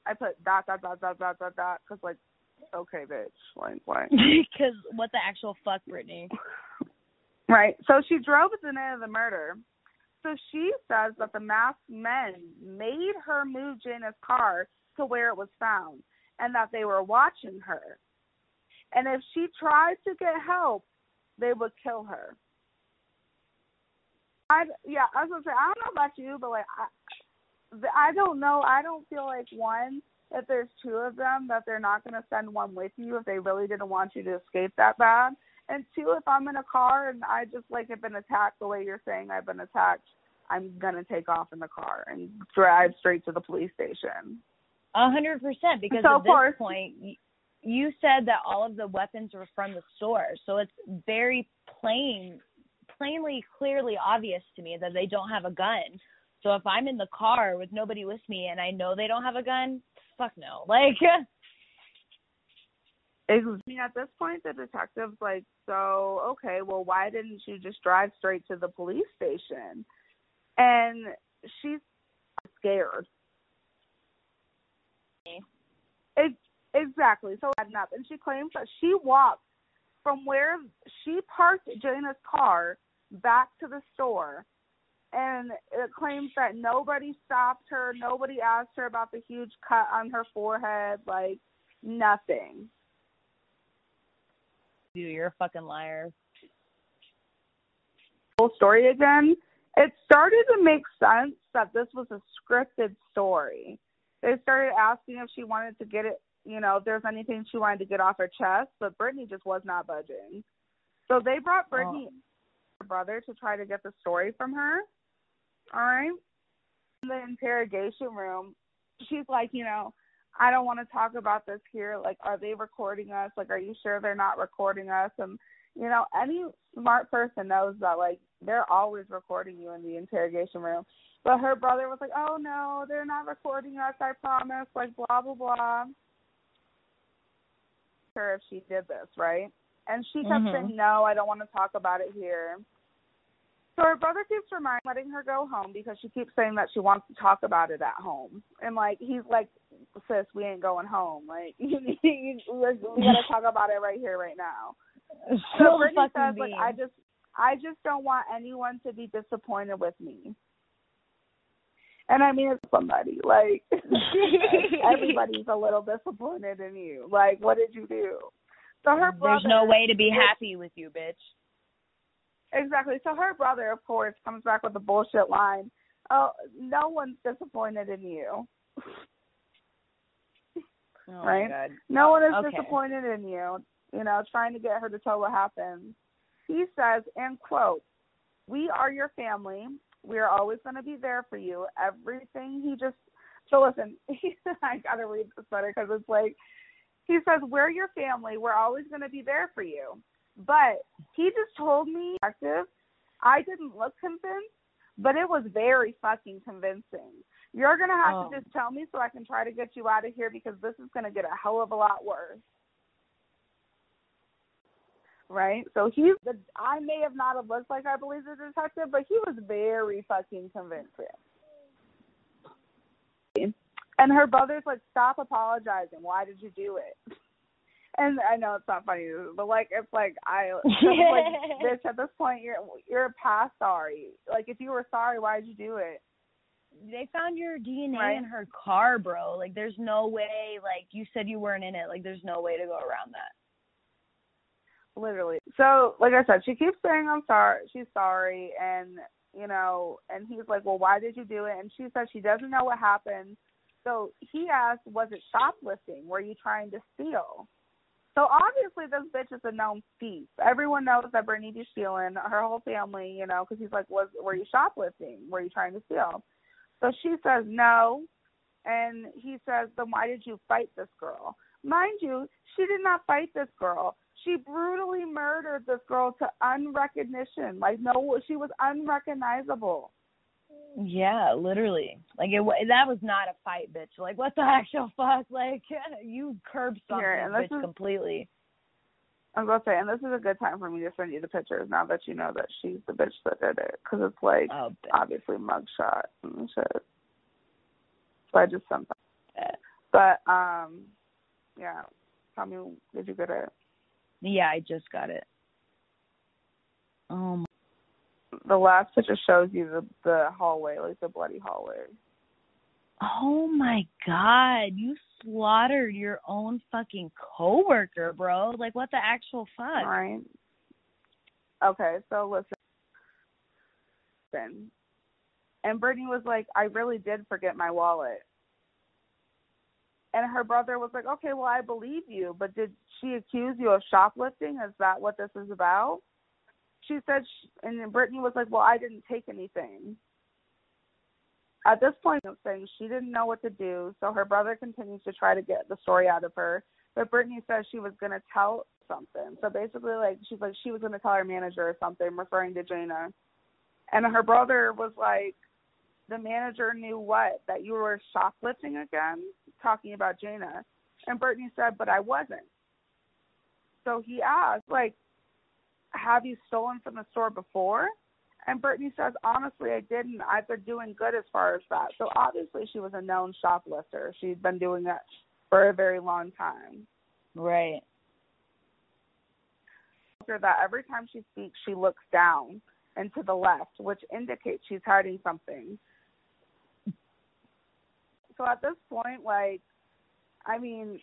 Speaker 2: I put dot dot dot dot dot dot dot because like okay bitch like what? *laughs*
Speaker 1: Because what the actual fuck, Brittany? *laughs*
Speaker 2: right. So she drove it the night of the murder. So she says that the masked men made her move Jayna's car to where it was found and that they were watching her. And if she tried to get help, they would kill her. I yeah, I was gonna say I don't know about you, but like I, I don't know. I don't feel like one if there's two of them that they're not gonna send one with you if they really didn't want you to escape that bad. And two, if I'm in a car and I just like have been attacked the way you're saying I've been attacked, I'm gonna take off in the car and drive straight to the police station.
Speaker 1: A hundred percent, because
Speaker 2: so
Speaker 1: at this point, you said that all of the weapons were from the store, so it's very plain, plainly, clearly obvious to me that they don't have a gun. So if I'm in the car with nobody with me and I know they don't have a gun, fuck no. *laughs* Like,
Speaker 2: I mean, at this point, the detective's like, so okay, well, why didn't you just drive straight to the police station? And she's scared it, exactly. So adding up, and she claims that she walked from where she parked Jayna's car back to the store, and it claims that nobody stopped her, nobody asked her about the huge cut on her forehead, like nothing.
Speaker 1: Dude, you're a fucking liar.
Speaker 2: Whole story again. It started to make sense that this was a scripted story they started asking if she wanted to get it, you know, if there's anything she wanted to get off her chest, but Brittany just was not budging. So they brought oh. Brittany, oh. her brother, to try to get the story from her. All right. In the interrogation room, she's like, you know, I don't want to talk about this here. Like, are they recording us? Like, are you sure they're not recording us? And you know, any smart person knows that like they're always recording you in the interrogation room. But her brother was like, "Oh no, they're not recording us. I promise." Like blah blah blah. Her if she did this right, and she kept
Speaker 1: mm-hmm.
Speaker 2: saying, "No, I don't want to talk about it here." So her brother keeps reminding, letting her go home because she keeps saying that she wants to talk about it at home. And like he's like, "Sis, we ain't going home. Like *laughs* we gotta talk about it right here, right now."
Speaker 1: So
Speaker 2: Brittany says, like, I just I just don't want anyone to be disappointed with me. And I mean, it's somebody like *laughs* everybody's a little disappointed in you. Like, what did you do? So her brother.
Speaker 1: There's no way to be happy with you, bitch.
Speaker 2: Exactly. So her brother, of course, comes back with the bullshit line. Oh, no one's disappointed in you.
Speaker 1: Oh
Speaker 2: right? No one is
Speaker 1: okay.
Speaker 2: disappointed in you. You know, trying to get her to tell what happened. He says, and quote, "We are your family. We are always going to be there for you. Everything." He just so listen. *laughs* I gotta read this letter because it's like he says, "We're your family. We're always going to be there for you." But he just told me. I didn't look convinced, but it was very fucking convincing. You're gonna have
Speaker 1: oh.
Speaker 2: to just tell me so I can try to get you out of here because this is gonna get a hell of a lot worse. Right? So he's the I may have not have looked like I believe the detective, but he was very fucking convincing. And her brother's like, Stop apologizing. Why did you do it? And I know it's not funny, but like it's like I *laughs* like bitch at this point you're you're past sorry. Like if you were sorry, why did you do it?
Speaker 1: they found your DNA
Speaker 2: Right.
Speaker 1: in her car, bro. Like there's no way like you said you weren't in it. Like there's no way to go around that.
Speaker 2: Literally. So, like I said, she keeps saying I'm sorry. She's sorry, and you know, and he's like, "Well, why did you do it?" And she says she doesn't know what happened. So he asked, "Was it shoplifting? Were you trying to steal?" So obviously, this bitch is a known thief. Everyone knows that Brittany stealing. Her whole family, you know, because he's like, "Was were you shoplifting? Were you trying to steal?" So she says no, and he says, "Then why did you fight this girl?" Mind you, she did not fight this girl. She brutally murdered this girl to unrecognition. Like no, she was unrecognizable.
Speaker 1: Yeah, literally. Like it wa- that was not a fight, bitch. Like what the *laughs* actual fuck? Like *laughs* you curb something,
Speaker 2: Here,
Speaker 1: bitch,
Speaker 2: is-
Speaker 1: completely.
Speaker 2: I was gonna say, and this is a good time for me to send you the pictures now that you know that she's the bitch that did it, because it's like
Speaker 1: Oh,
Speaker 2: obviously mugshot and shit. So I just sent that. But um, yeah. Tell me, did you get it?
Speaker 1: Yeah, I just got it. Oh my.
Speaker 2: The last picture shows you the the hallway, like the bloody hallway.
Speaker 1: Oh my god, you slaughtered your own fucking coworker, bro. Like what the actual fuck?
Speaker 2: Right. Okay, so listen. Listen. And Brittany was like, I really did forget my wallet. And her brother was like, Okay, well, I believe you, but did she accuse you of shoplifting? Is that what this is about? She said, sh and Brittany was like, Well, I didn't take anything. At this point, I'm saying she didn't know what to do, so her brother continues to try to get the story out of her. But Brittany says she was going to tell something. So basically, like, she's like, she was going to tell her manager or something, referring to Jayna. And her brother was like, the manager knew what? That you were shoplifting again? Talking about Jayna. And Brittany said, but I wasn't. So he asked, like, have you stolen from the store before? And Brittany says, honestly, I didn't. I've been doing good as far as that. So obviously, she was a known shoplifter. She'd been doing that for a very long time.
Speaker 1: Right.
Speaker 2: That, every time she speaks, she looks down and to the left, which indicates she's hiding something. So at this point, like, I mean,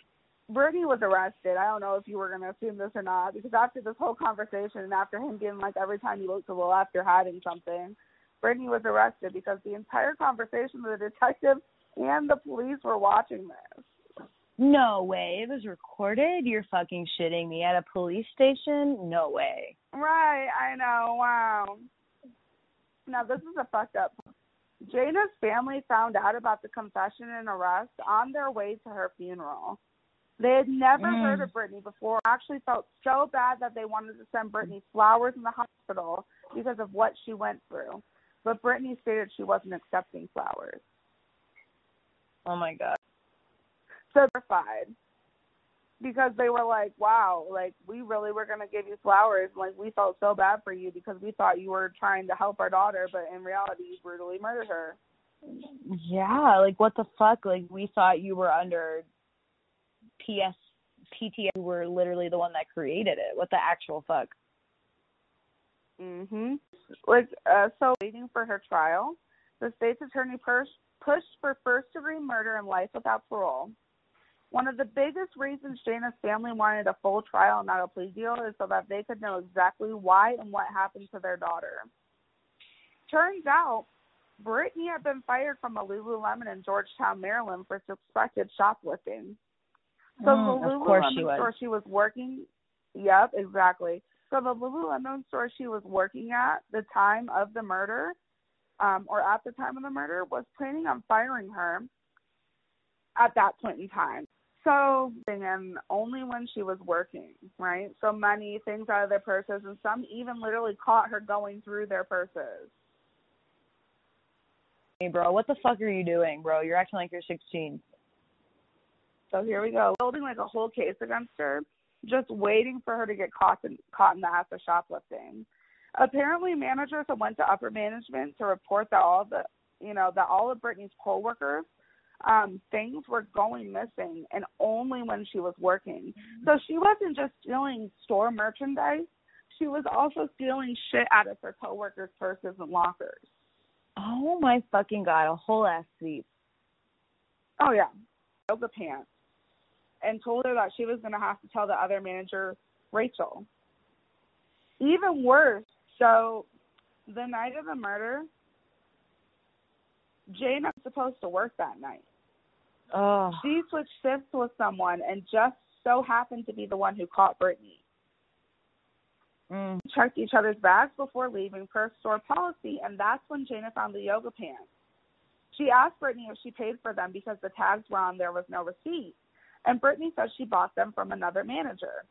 Speaker 2: Brittany was arrested. I don't know if you were going to assume this or not, because after this whole conversation and after him being like, every time you look to the left, you're hiding something, Brittany was arrested because the entire conversation, the detective and the police were watching this.
Speaker 1: No way. It was recorded? You're fucking shitting me at a police station? No way.
Speaker 2: Right, I know. Wow. Now this is a fucked up. Jayna's family found out about the confession and arrest on their way to her funeral. They had never
Speaker 1: Mm.
Speaker 2: heard of Brittany before. Actually, felt so bad that they wanted to send Brittany flowers in the hospital because of what she went through. But Brittany stated she wasn't accepting flowers.
Speaker 1: Oh my god.
Speaker 2: So terrified because they were like, "Wow, like we really were gonna give you flowers. Like we felt so bad for you because we thought you were trying to help our daughter, but in reality, you brutally murdered her."
Speaker 1: Yeah, like what the fuck? Like we thought you were under PS. You were literally the one that created it. What the actual fuck?
Speaker 2: Mhm. Like uh so waiting for her trial, the state's attorney pers- pushed for first degree murder and life without parole. One of the biggest reasons Jayna's family wanted a full trial and not a plea deal is so that they could know exactly why and what happened to their daughter. Turns out, Brittany had been fired from a Lululemon in Georgetown, Maryland for suspected shoplifting. So
Speaker 1: Mm,
Speaker 2: the Lululemon store she was working, yep, exactly. So the Lululemon store she was working at the time of the murder, um, or at the time of the murder, was planning on firing her at that point in time. So, and only when she was working, right? So money, things out of their purses, and some even literally caught her going through their purses.
Speaker 1: Hey, bro, what the fuck are you doing, bro? You're acting like you're 16.
Speaker 2: So here we go, building like a whole case against her, just waiting for her to get caught in, caught in the act of shoplifting. Apparently, managers had went to upper management to report that all the, you know, that all of Brittany's coworkers, um, things were going missing, and only when she was working. So she wasn't just stealing store merchandise; she was also stealing shit out of her coworkers' purses and lockers.
Speaker 1: Oh my fucking god, a whole ass sweep.
Speaker 2: Oh yeah, yoga pants, and told her that she was going to have to tell the other manager, Rachel. Even worse, so the night of the murder, Jane was supposed to work that night.
Speaker 1: Oh,
Speaker 2: She switched shifts with someone and just so happened to be the one who caught Brittany.
Speaker 1: mm.
Speaker 2: Checked each other's bags before leaving per store policy, and that's when Jayna found the yoga pants. She asked Brittany if she paid for them because the tags were on there was no receipt, and Brittany says she bought them from another manager.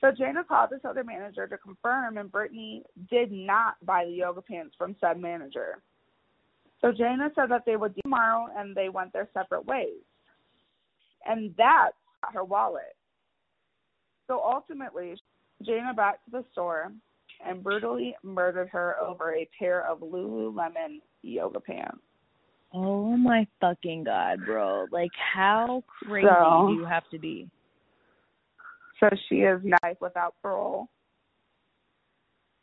Speaker 2: So Jayna called this other manager to confirm, and Brittany did not buy the yoga pants from said manager. So Jayna said that they would do tomorrow, and they went their separate ways. And that's her wallet. So ultimately, Jayna back to the store and brutally murdered her over a pair of Lululemon yoga pants.
Speaker 1: Oh my fucking god, bro. Like how crazy
Speaker 2: So-
Speaker 1: do you have to be?
Speaker 2: So she is knife without parole.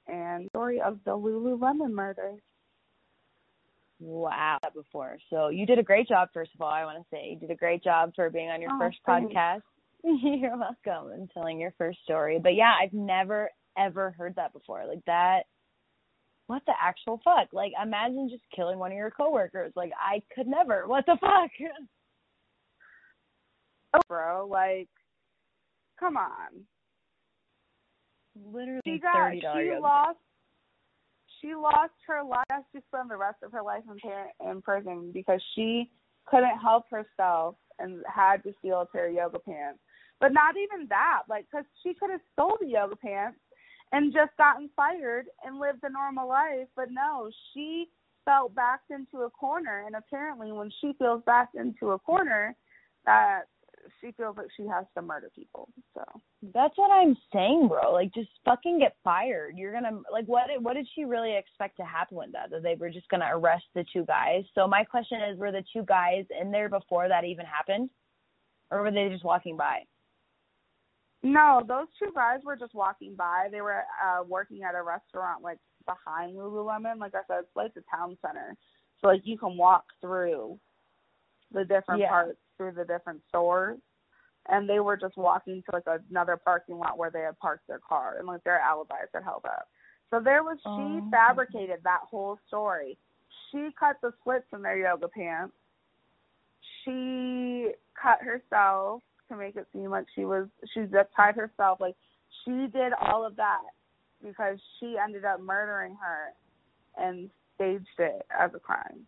Speaker 2: And story of the Lululemon murder.
Speaker 1: Wow. That Before. So you did a great job first of all, I want to say. You did a great job for being on your
Speaker 2: Oh,
Speaker 1: first
Speaker 2: thanks.
Speaker 1: podcast. *laughs* You're welcome and telling your first story. But yeah, I've never ever heard that before. Like that what the actual fuck? Like imagine just killing one of your coworkers. Like I could never. What the fuck? *laughs*
Speaker 2: Oh, Bro, like, come on.
Speaker 1: Literally
Speaker 2: She got,
Speaker 1: thirty dollars.
Speaker 2: she lost, she lost her life. She spent the rest of her life in, par- in prison because she couldn't help herself and had to steal a pair of yoga pants. But not even that, like, because she could have stole the yoga pants and just gotten fired and lived a normal life. But no, she felt backed into a corner, and apparently, when she feels backed into a corner, that she feels like she has to murder people. So
Speaker 1: That's what I'm saying, bro. Like, just fucking get fired. You're gonna like what? Did, what did she really expect to happen with that? That they were just gonna arrest the two guys. So my question is, were the two guys in there before that even happened, or were they just walking by?
Speaker 2: No, those two guys were just walking by. They were uh working at a restaurant like behind Lululemon. Like I said, it's like the town center. So like you can walk through the different
Speaker 1: Yeah.
Speaker 2: parts through the different stores. And they were just walking to like another parking lot where they had parked their car and like their alibis had held up. So there was
Speaker 1: Oh.
Speaker 2: she fabricated that whole story. She cut the slits in their yoga pants. She cut herself to make it seem like she was she zip tied herself. Like she did all of that because she ended up murdering her and staged it as a crime.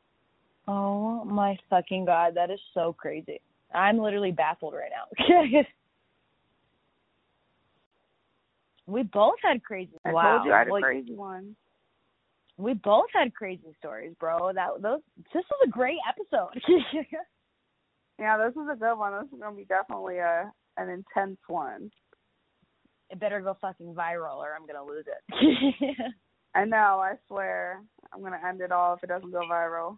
Speaker 1: Oh my fucking god, that is so crazy. I'm literally baffled right now. *laughs* we both had crazy.
Speaker 2: I
Speaker 1: wow.
Speaker 2: told you I had a crazy one.
Speaker 1: we both had crazy stories, bro. That those this was a great episode. *laughs*
Speaker 2: Yeah, this is a good one. This is gonna be definitely a an intense one.
Speaker 1: it better go fucking viral or I'm gonna lose it. *laughs*
Speaker 2: I know, I swear. I'm gonna end it all if it doesn't go viral.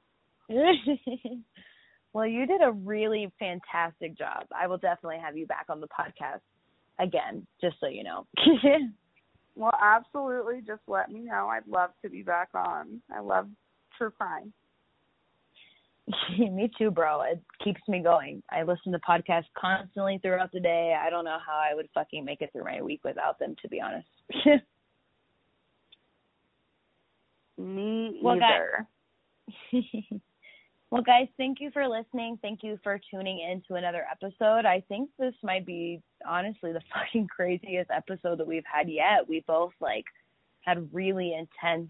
Speaker 2: *laughs*
Speaker 1: well, you did a really fantastic job. I will definitely have you back on the podcast again, just so you know. *laughs*
Speaker 2: Well, absolutely. Just let me know. I'd love to be back on. I love true crime. *laughs*
Speaker 1: me too, bro. It keeps me going. I listen to podcasts constantly throughout the day. I don't know how I would fucking make it through my week without them, to be honest. *laughs*
Speaker 2: me
Speaker 1: Well,
Speaker 2: either.
Speaker 1: guys- *laughs* well, guys, thank you for listening. Thank you for tuning in to another episode. I think this might be honestly the fucking craziest episode that we've had yet. We both like had really intense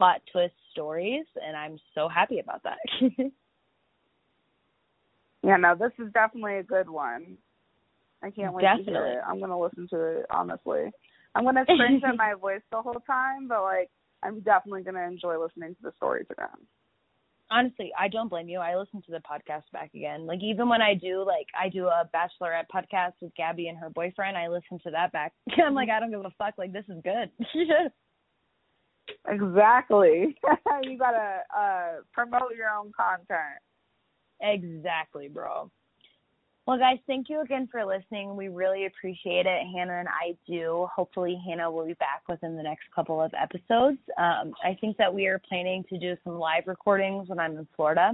Speaker 1: plot twist stories, and I'm so happy about that. *laughs*
Speaker 2: Yeah, no, this is definitely a good one. I can't wait to
Speaker 1: Definitely.
Speaker 2: hear it. I'm gonna listen to it honestly. I'm gonna cringe at *laughs* my voice the whole time, but like I'm definitely gonna enjoy listening to the stories again.
Speaker 1: honestly, I don't blame you. I listen to the podcast back again. Like even when I do like I do a bachelorette podcast with Gabby and her boyfriend, I listen to that back. *laughs* I'm like, I don't give a fuck. Like this is good.
Speaker 2: Exactly. *laughs* you gotta uh promote your own content.
Speaker 1: exactly, bro. Well, guys, thank you again for listening. We really appreciate it. Hannah and I do. Hopefully, Hannah will be back within the next couple of episodes. Um, I think that we are planning to do some live recordings when I'm in Florida.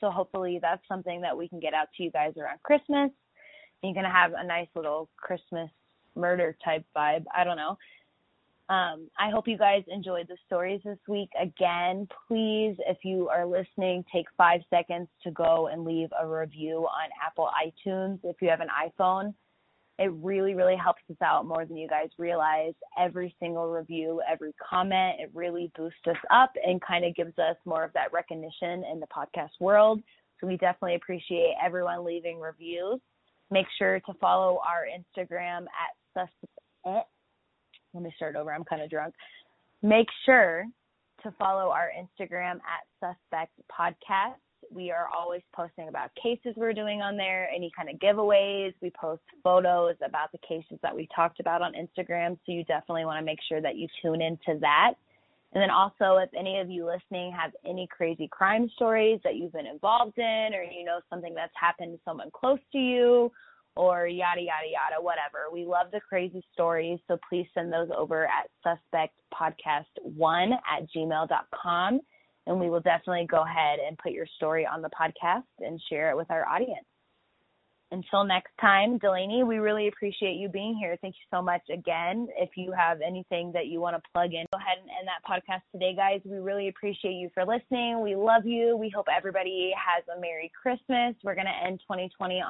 Speaker 1: So, hopefully, that's something that we can get out to you guys around Christmas. You're going to have a nice little Christmas murder type vibe. I don't know. Um, I hope you guys enjoyed the stories this week. Again, please, if you are listening, take five seconds to go and leave a review on Apple iTunes if you have an iPhone. It really, really helps us out more than you guys realize. Every single review, every comment, it really boosts us up and kind of gives us more of that recognition in the podcast world. So we definitely appreciate everyone leaving reviews. Make sure to follow our Instagram at sus- let me start over. I'm kind of drunk. Make sure to follow our Instagram at Suspect Podcast. We are always posting about cases we're doing on there, any kind of giveaways. We post photos about the cases that we talked about on Instagram. So you definitely want to make sure that you tune into that. And then also, if any of you listening have any crazy crime stories that you've been involved in, or you know something that's happened to someone close to you, or yada yada yada whatever. We love the crazy stories so please send those over at suspectpodcast1 at gmail.com and we will definitely go ahead and put your story on the podcast and share it with our audience. Until next time Delainey we really appreciate you being here. Thank you so much again. If you have anything that you want to plug in go ahead and end that podcast today guys. We really appreciate you for listening. We love you. We hope everybody has a merry christmas. We're going to end 2020 on